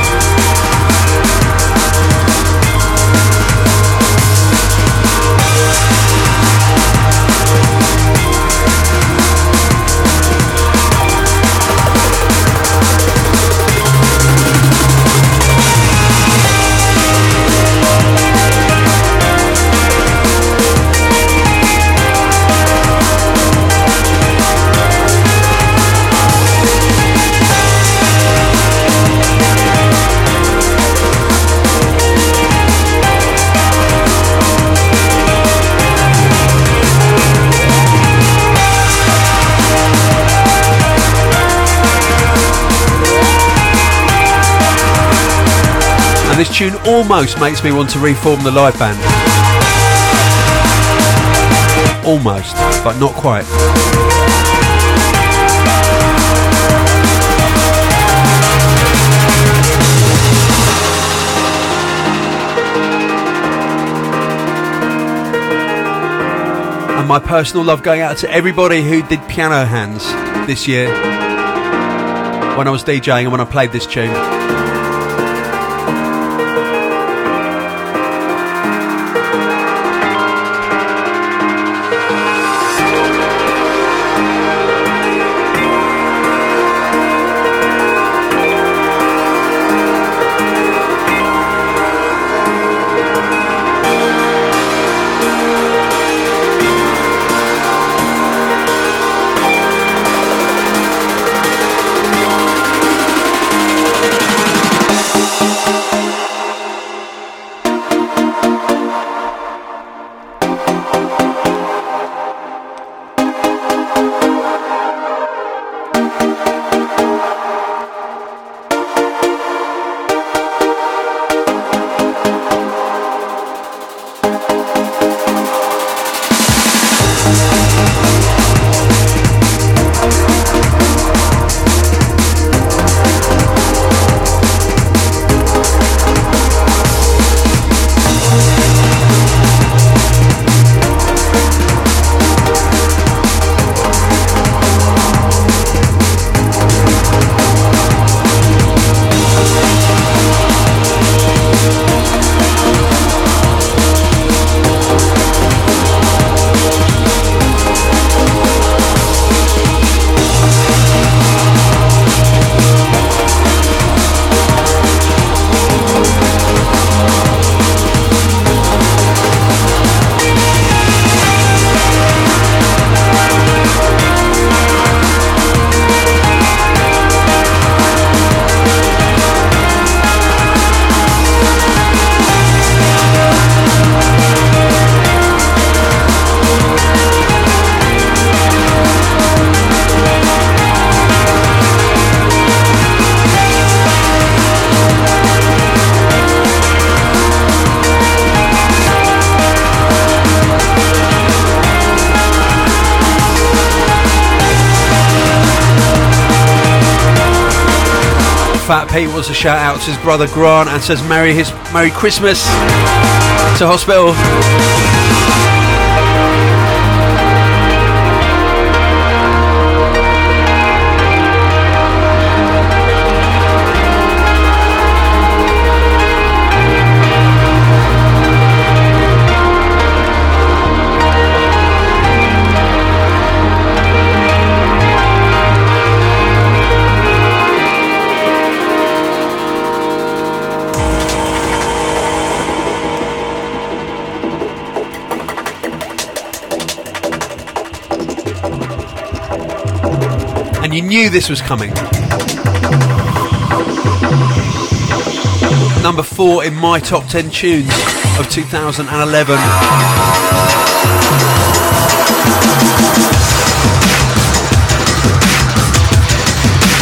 This tune almost makes me want to reform the live band. Almost, but not quite. And my personal love going out to everybody who did piano hands this year when I was DJing and when I played this tune. Pete wants to shout out to his brother Grant and says Merry his Merry Christmas to hospital. Knew this was coming. Number four in my top 10 tunes of 2011.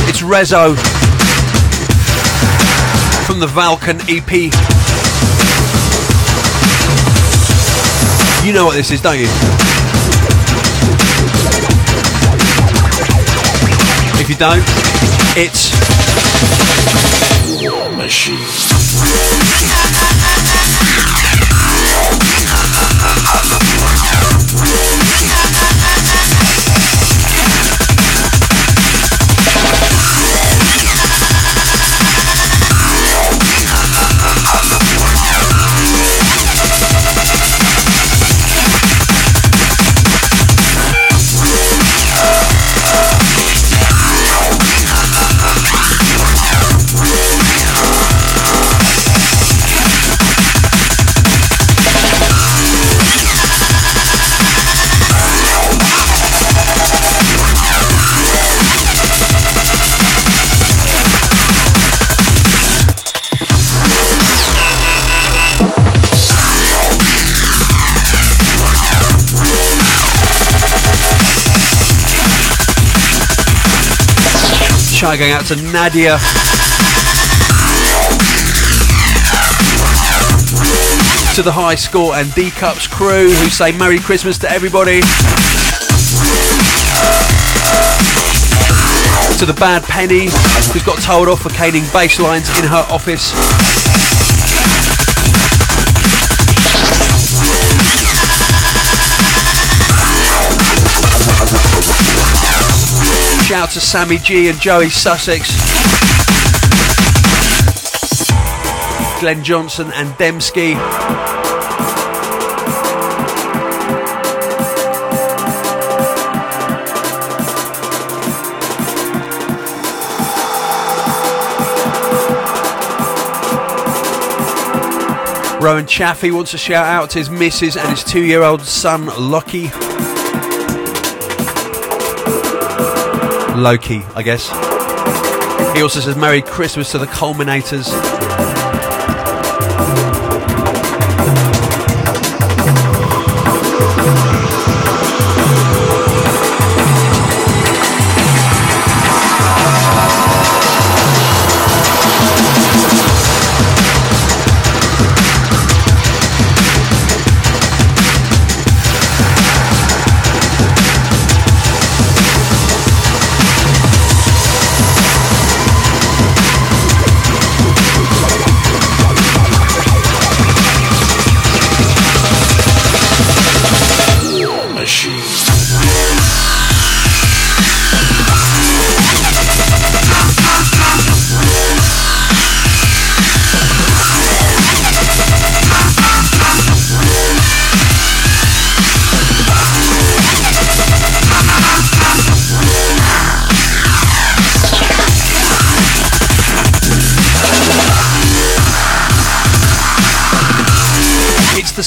It's Rezo from the Valkan EP. You know what this is, don't you? If you don't, it's War Machine. Shout going out to Nadia. To the High Score and D Cups crew who say Merry Christmas to everybody. To the Bad Penny who's got told off for caning bass lines in her office. Shout out to Sammy G and Joey Sussex. Glenn Johnson and Dembski. Rowan Chaffee wants to shout out to his missus and his two year old son, Lockie. Loki, I guess. He also says Merry Christmas to the Culminators.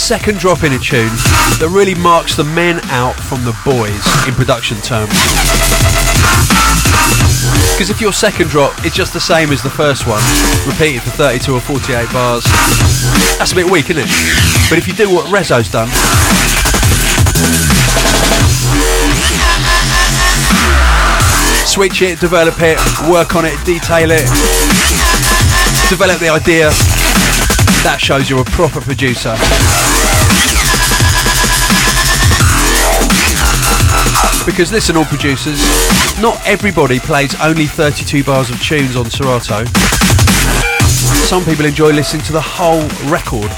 Second drop in a tune that really marks the men out from the boys in production terms. Because if your second drop is just the same as the first one, repeated for 32 or 48 bars, that's a bit weak, isn't it? But if you do what Rezo's done, switch it, develop it, work on it, detail it, develop the idea, that shows you're a proper producer. Because listen, all producers, not everybody plays only 32 bars of tunes on Serato. Some people enjoy listening to the whole record.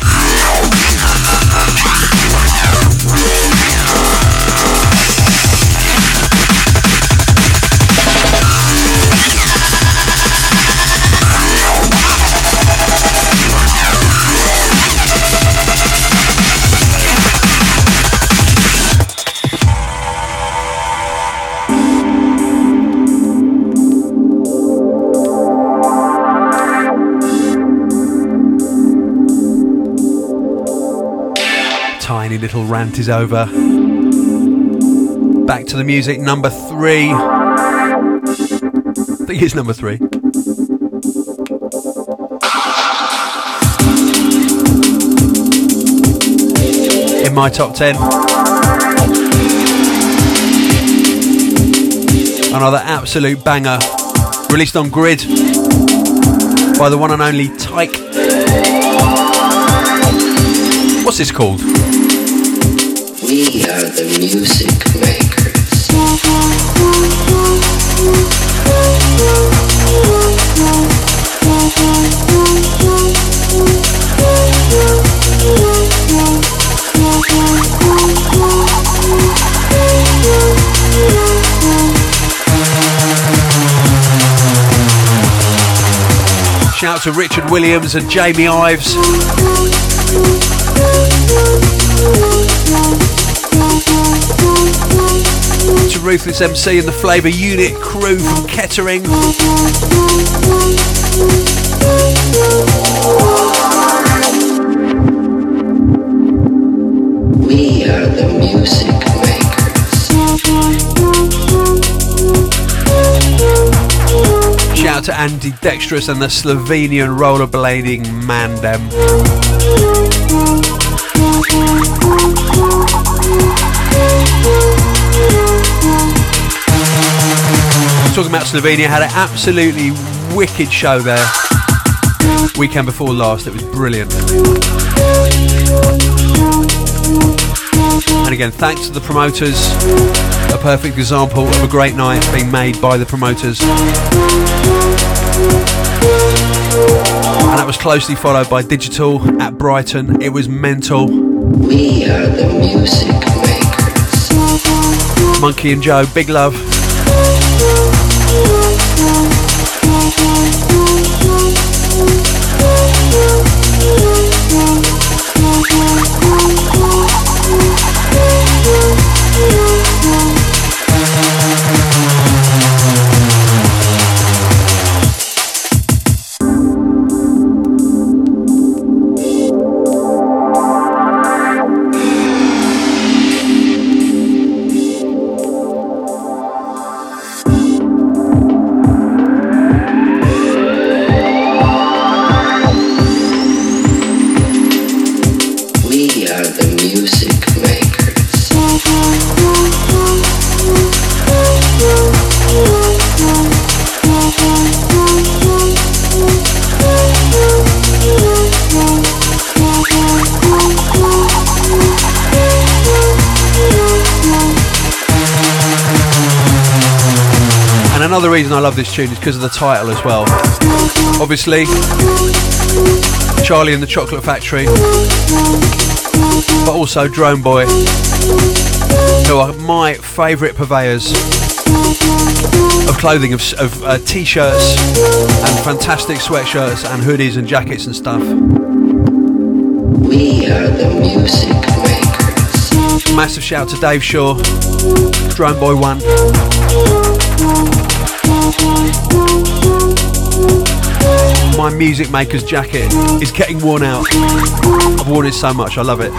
Little rant is over. Back to the music, number three. I think it's number three. In my top ten. Another absolute banger. Released on Grid by the one and only Tyke. What's this called? We are the music makers. Shout out to Richard Williams and Jamie Ives. To Ruthless MC and the Flavour Unit crew from Kettering. We are the music makers. Shout out to Andy Dexterous and the Slovenian rollerblading Mandem. Talking about Slovenia, had an absolutely wicked show there. Weekend before last, it was brilliant. And again, thanks to the promoters. A perfect example of a great night being made by the promoters. And that was closely followed by Digital at Brighton. It was mental. We are the music makers. Monkey and Joe, big love. We reason I love this tune is because of the title as well. Obviously, Charlie and the Chocolate Factory, but also Drone Boy, who are my favourite purveyors of clothing, of, of uh, t-shirts and fantastic sweatshirts and hoodies and jackets and stuff. We are the music makers. Massive shout to Dave Shaw, Drone Boy One. My music maker's jacket is getting worn out. I've worn it so much, I love it.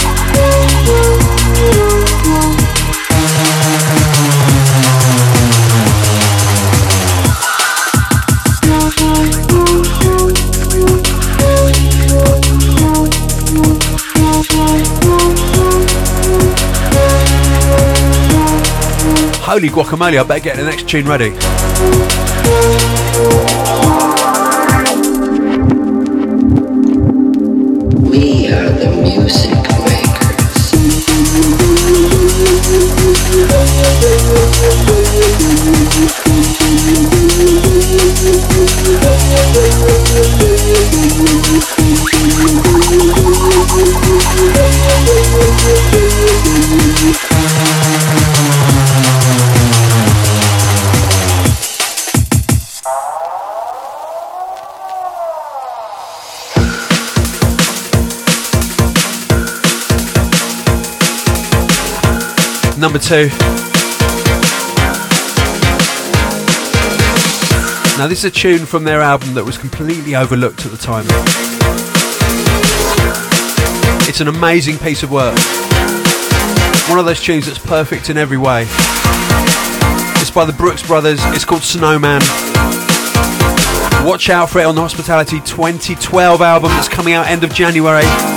Holy guacamole, I better get the next tune ready. We are the music Two. Now, this is a tune from their album that was completely overlooked at the time. It's an amazing piece of work. One of those tunes that's perfect in every way. It's by the Brookes Brothers, it's called Snowman. Watch out for it on the Hospitality 2012 album that's coming out end of January.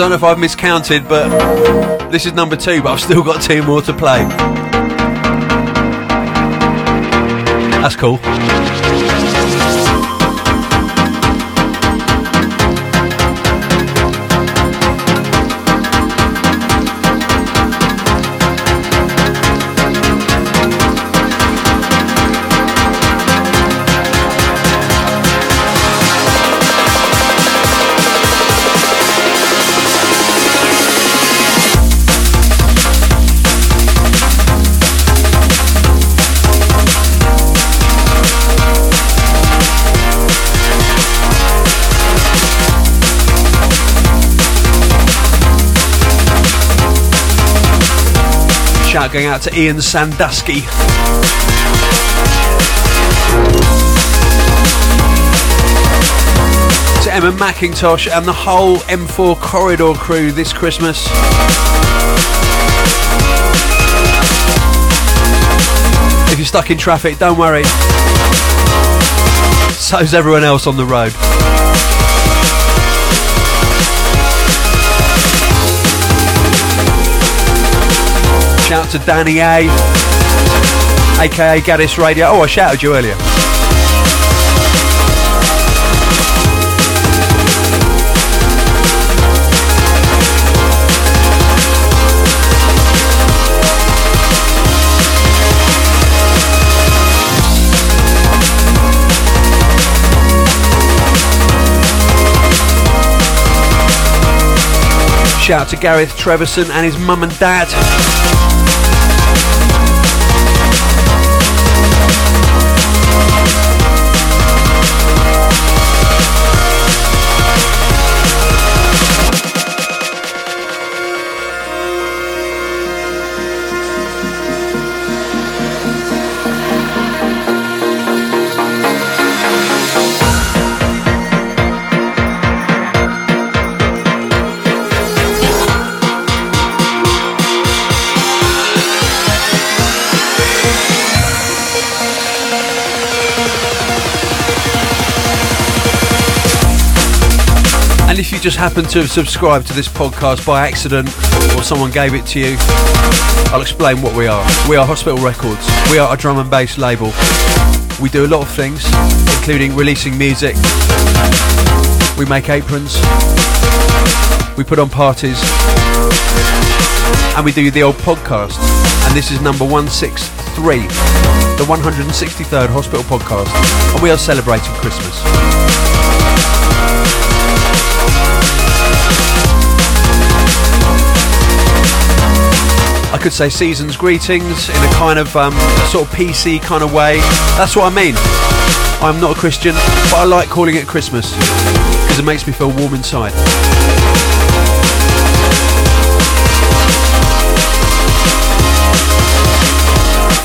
Don't know if I've miscounted, but this is number two, but I've still got two more to play. That's cool. Shout going out to Ian Sandusky. To Emma McIntosh and the whole M4 corridor crew this Christmas. If you're stuck in traffic, don't worry. So's everyone else on the road. Shout out to Danny A, aka Gaddis Radio. Oh, I shouted you earlier. Shout out to Gareth Treverson and his mum and dad. You just happened to have subscribed to this podcast by accident or someone gave it to you, I'll explain what we are. We are Hospital Records. We are a drum and bass label. We do a lot of things, including releasing music. We make aprons. We put on parties. And we do the old podcast. And this is number 163, the 163rd Hospital Podcast. And we are celebrating Christmas. I could say season's greetings in a kind of um, sort of PC kind of way. That's what I mean. I'm not a Christian, but I like calling it Christmas because it makes me feel warm inside.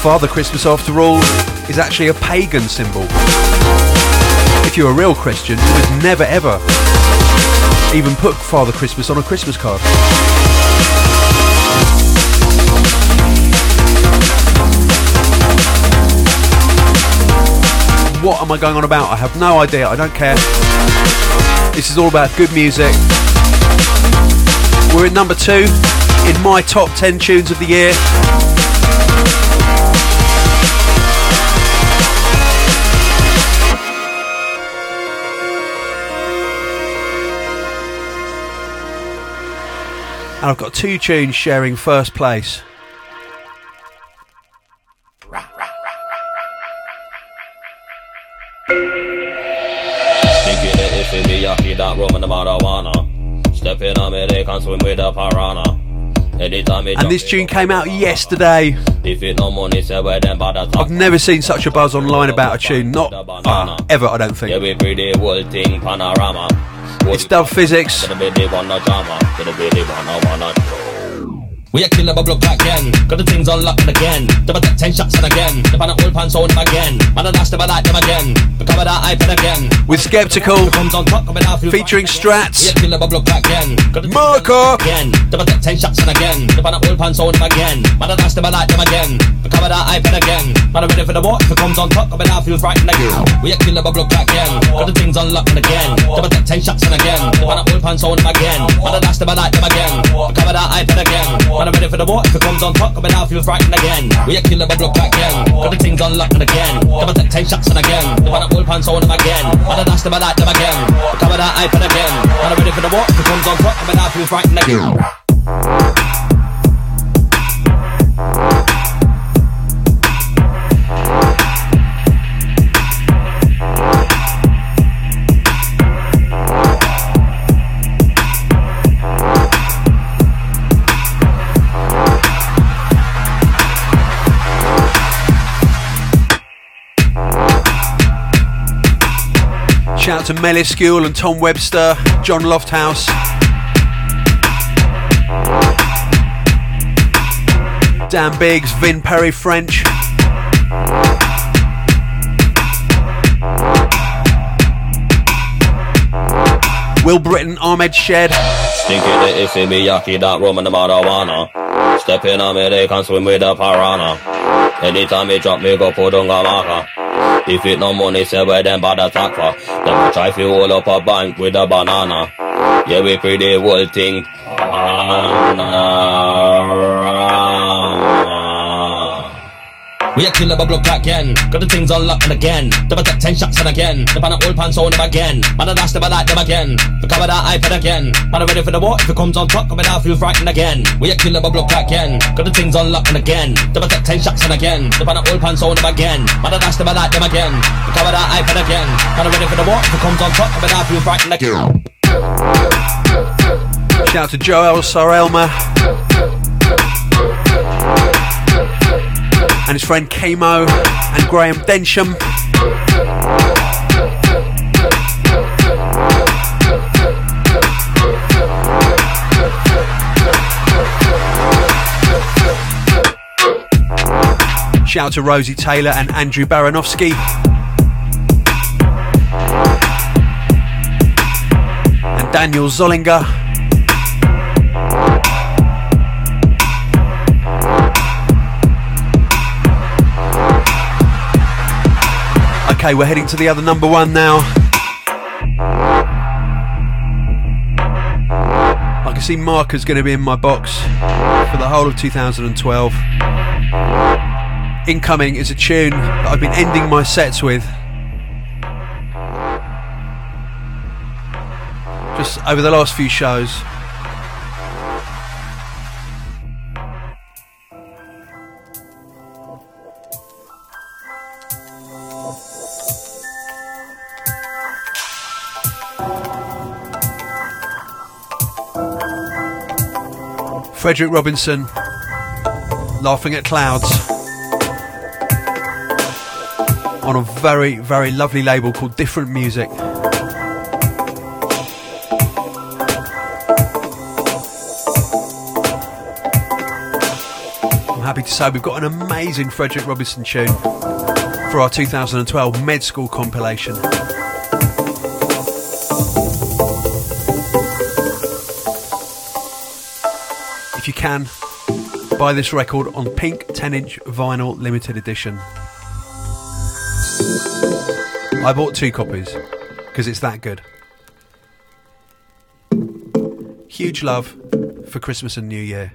Father Christmas, after all, is actually a pagan symbol. If you're a real Christian, you would never ever even put Father Christmas on a Christmas card. What am I going on about? I have no idea. I don't care. This is all about good music. We're at number two in my top 10 tunes of the year. And I've got two tunes sharing first place. Thinking it if it be yucky that rum and the marijuana. Stepping on me, they can swim with a piranha. And this tune came out yesterday. If it no money, say where them bad I've never seen such a buzz online about a tune. Not uh, ever, I don't think. we pretty whole thing panorama. It's Dub Phizix. We a killer bubble clock again. Got the things unlocked again. Double take ten shots and again. The pan old pants on them again. Man, I dash them, I like them again. Become that iPad again. With Skeptical Comes on top of it, I feel featuring We Strats. a killer bubble clock again. Got the Marker. again. Double take ten shots and again. The pan old pants on them again. Man, I dash them, I like them again. Become that iPad again. Man, I'm ready for the war. If it comes on top of it, I feel frightened again. We a killer bubble clock again. Got the things unlocked again. Double take ten shots and again. The pan old pants on them again. Man, I dash them, I like them again. Become that iPad again. Man, I'm ready for the war. If it comes on top it, I feel frightened again. We a killer bubble clock again. Got the things unlocked again. Double take ten shots and again. The pan old pants on them again. Man, I dash them, I like them again. Become that iPad again. Man, I'm ready for the war. If it comes on top it, I feel frightened again. Shout out to Meliscule and Tom Webster, John Lofthouse. Dan Biggs, Vin Perry French. Will Britton, Ahmed Shed. Stinky the that the marijuana. Stepping on me, they can swim with a piranha. Anytime me drop me, go put on a marker. If it no money, say where them bad attack for. Them try to hold up a bank with a banana. Yeah, we pretty whole thing. We a killer bubble clock again. Got the things unlocked again. Double take ten shots and again. The pan old pants on them again. Man, I dash them, I like them again. Recover that iPad again. Man, I'm ready for the war. If it comes on top, coming out, feel frightened again. We a killer bubble clock again. Got the things unlocked again. Double take ten shots and again. The pan old pants on them again. Man, I dash them, I like them again. Recover that iPad again. Man, I'm ready for the war. If it comes on top, coming out, feel frightened again. Shout out to Joel Sarelma. And his friend Kamo and Graham Densham. Shout out to Rosie Taylor and Andrew Baranowski. And Daniel Zollinger. Okay, we're heading to the other number one now. I can see Marka's going to be in my box for the whole of 2012. Incoming is a tune that I've been ending my sets with. Just over the last few shows. Frederic Robinson Laughing at Clouds. On a very, very lovely label called Different Music. I'm happy to say we've got an amazing Frederic Robinson tune for our 2012 Med School compilation. If you can, buy this record on pink 10 inch vinyl limited edition. I bought two copies because it's that good. Huge love for Christmas and New Year.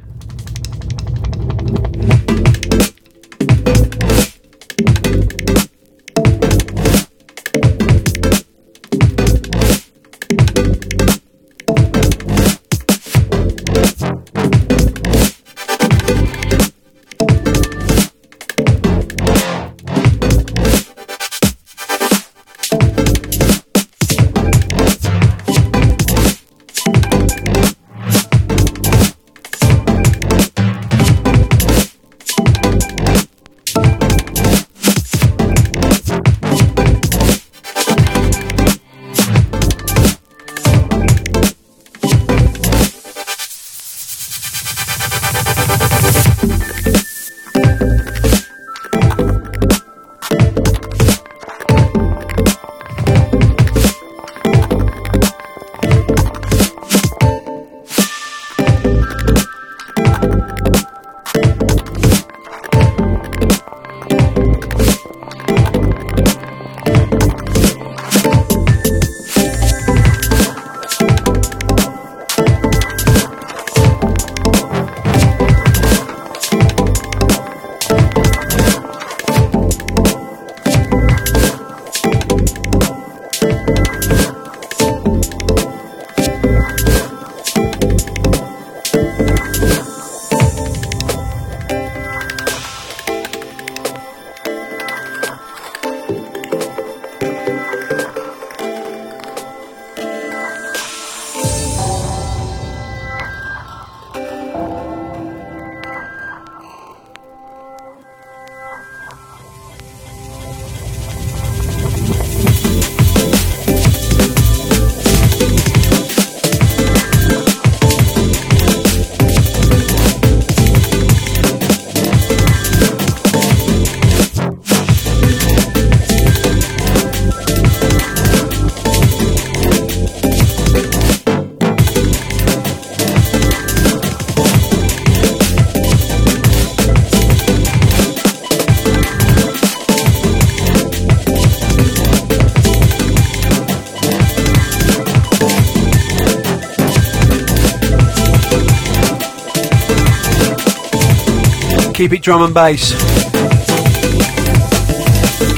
Keep it drum and bass.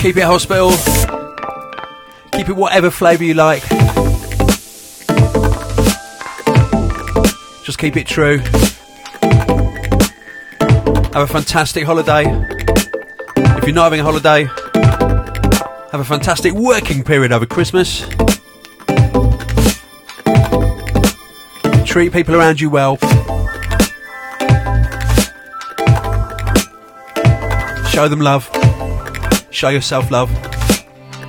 Keep it hospital. Keep it whatever flavour you like. Just keep it true. Have a fantastic holiday. If you're not having a holiday, have a fantastic working period over Christmas. Treat people around you well. Show them love. Show yourself love.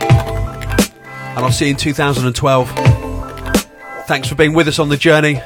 And I'll see you in 2012. Thanks for being with us on the journey.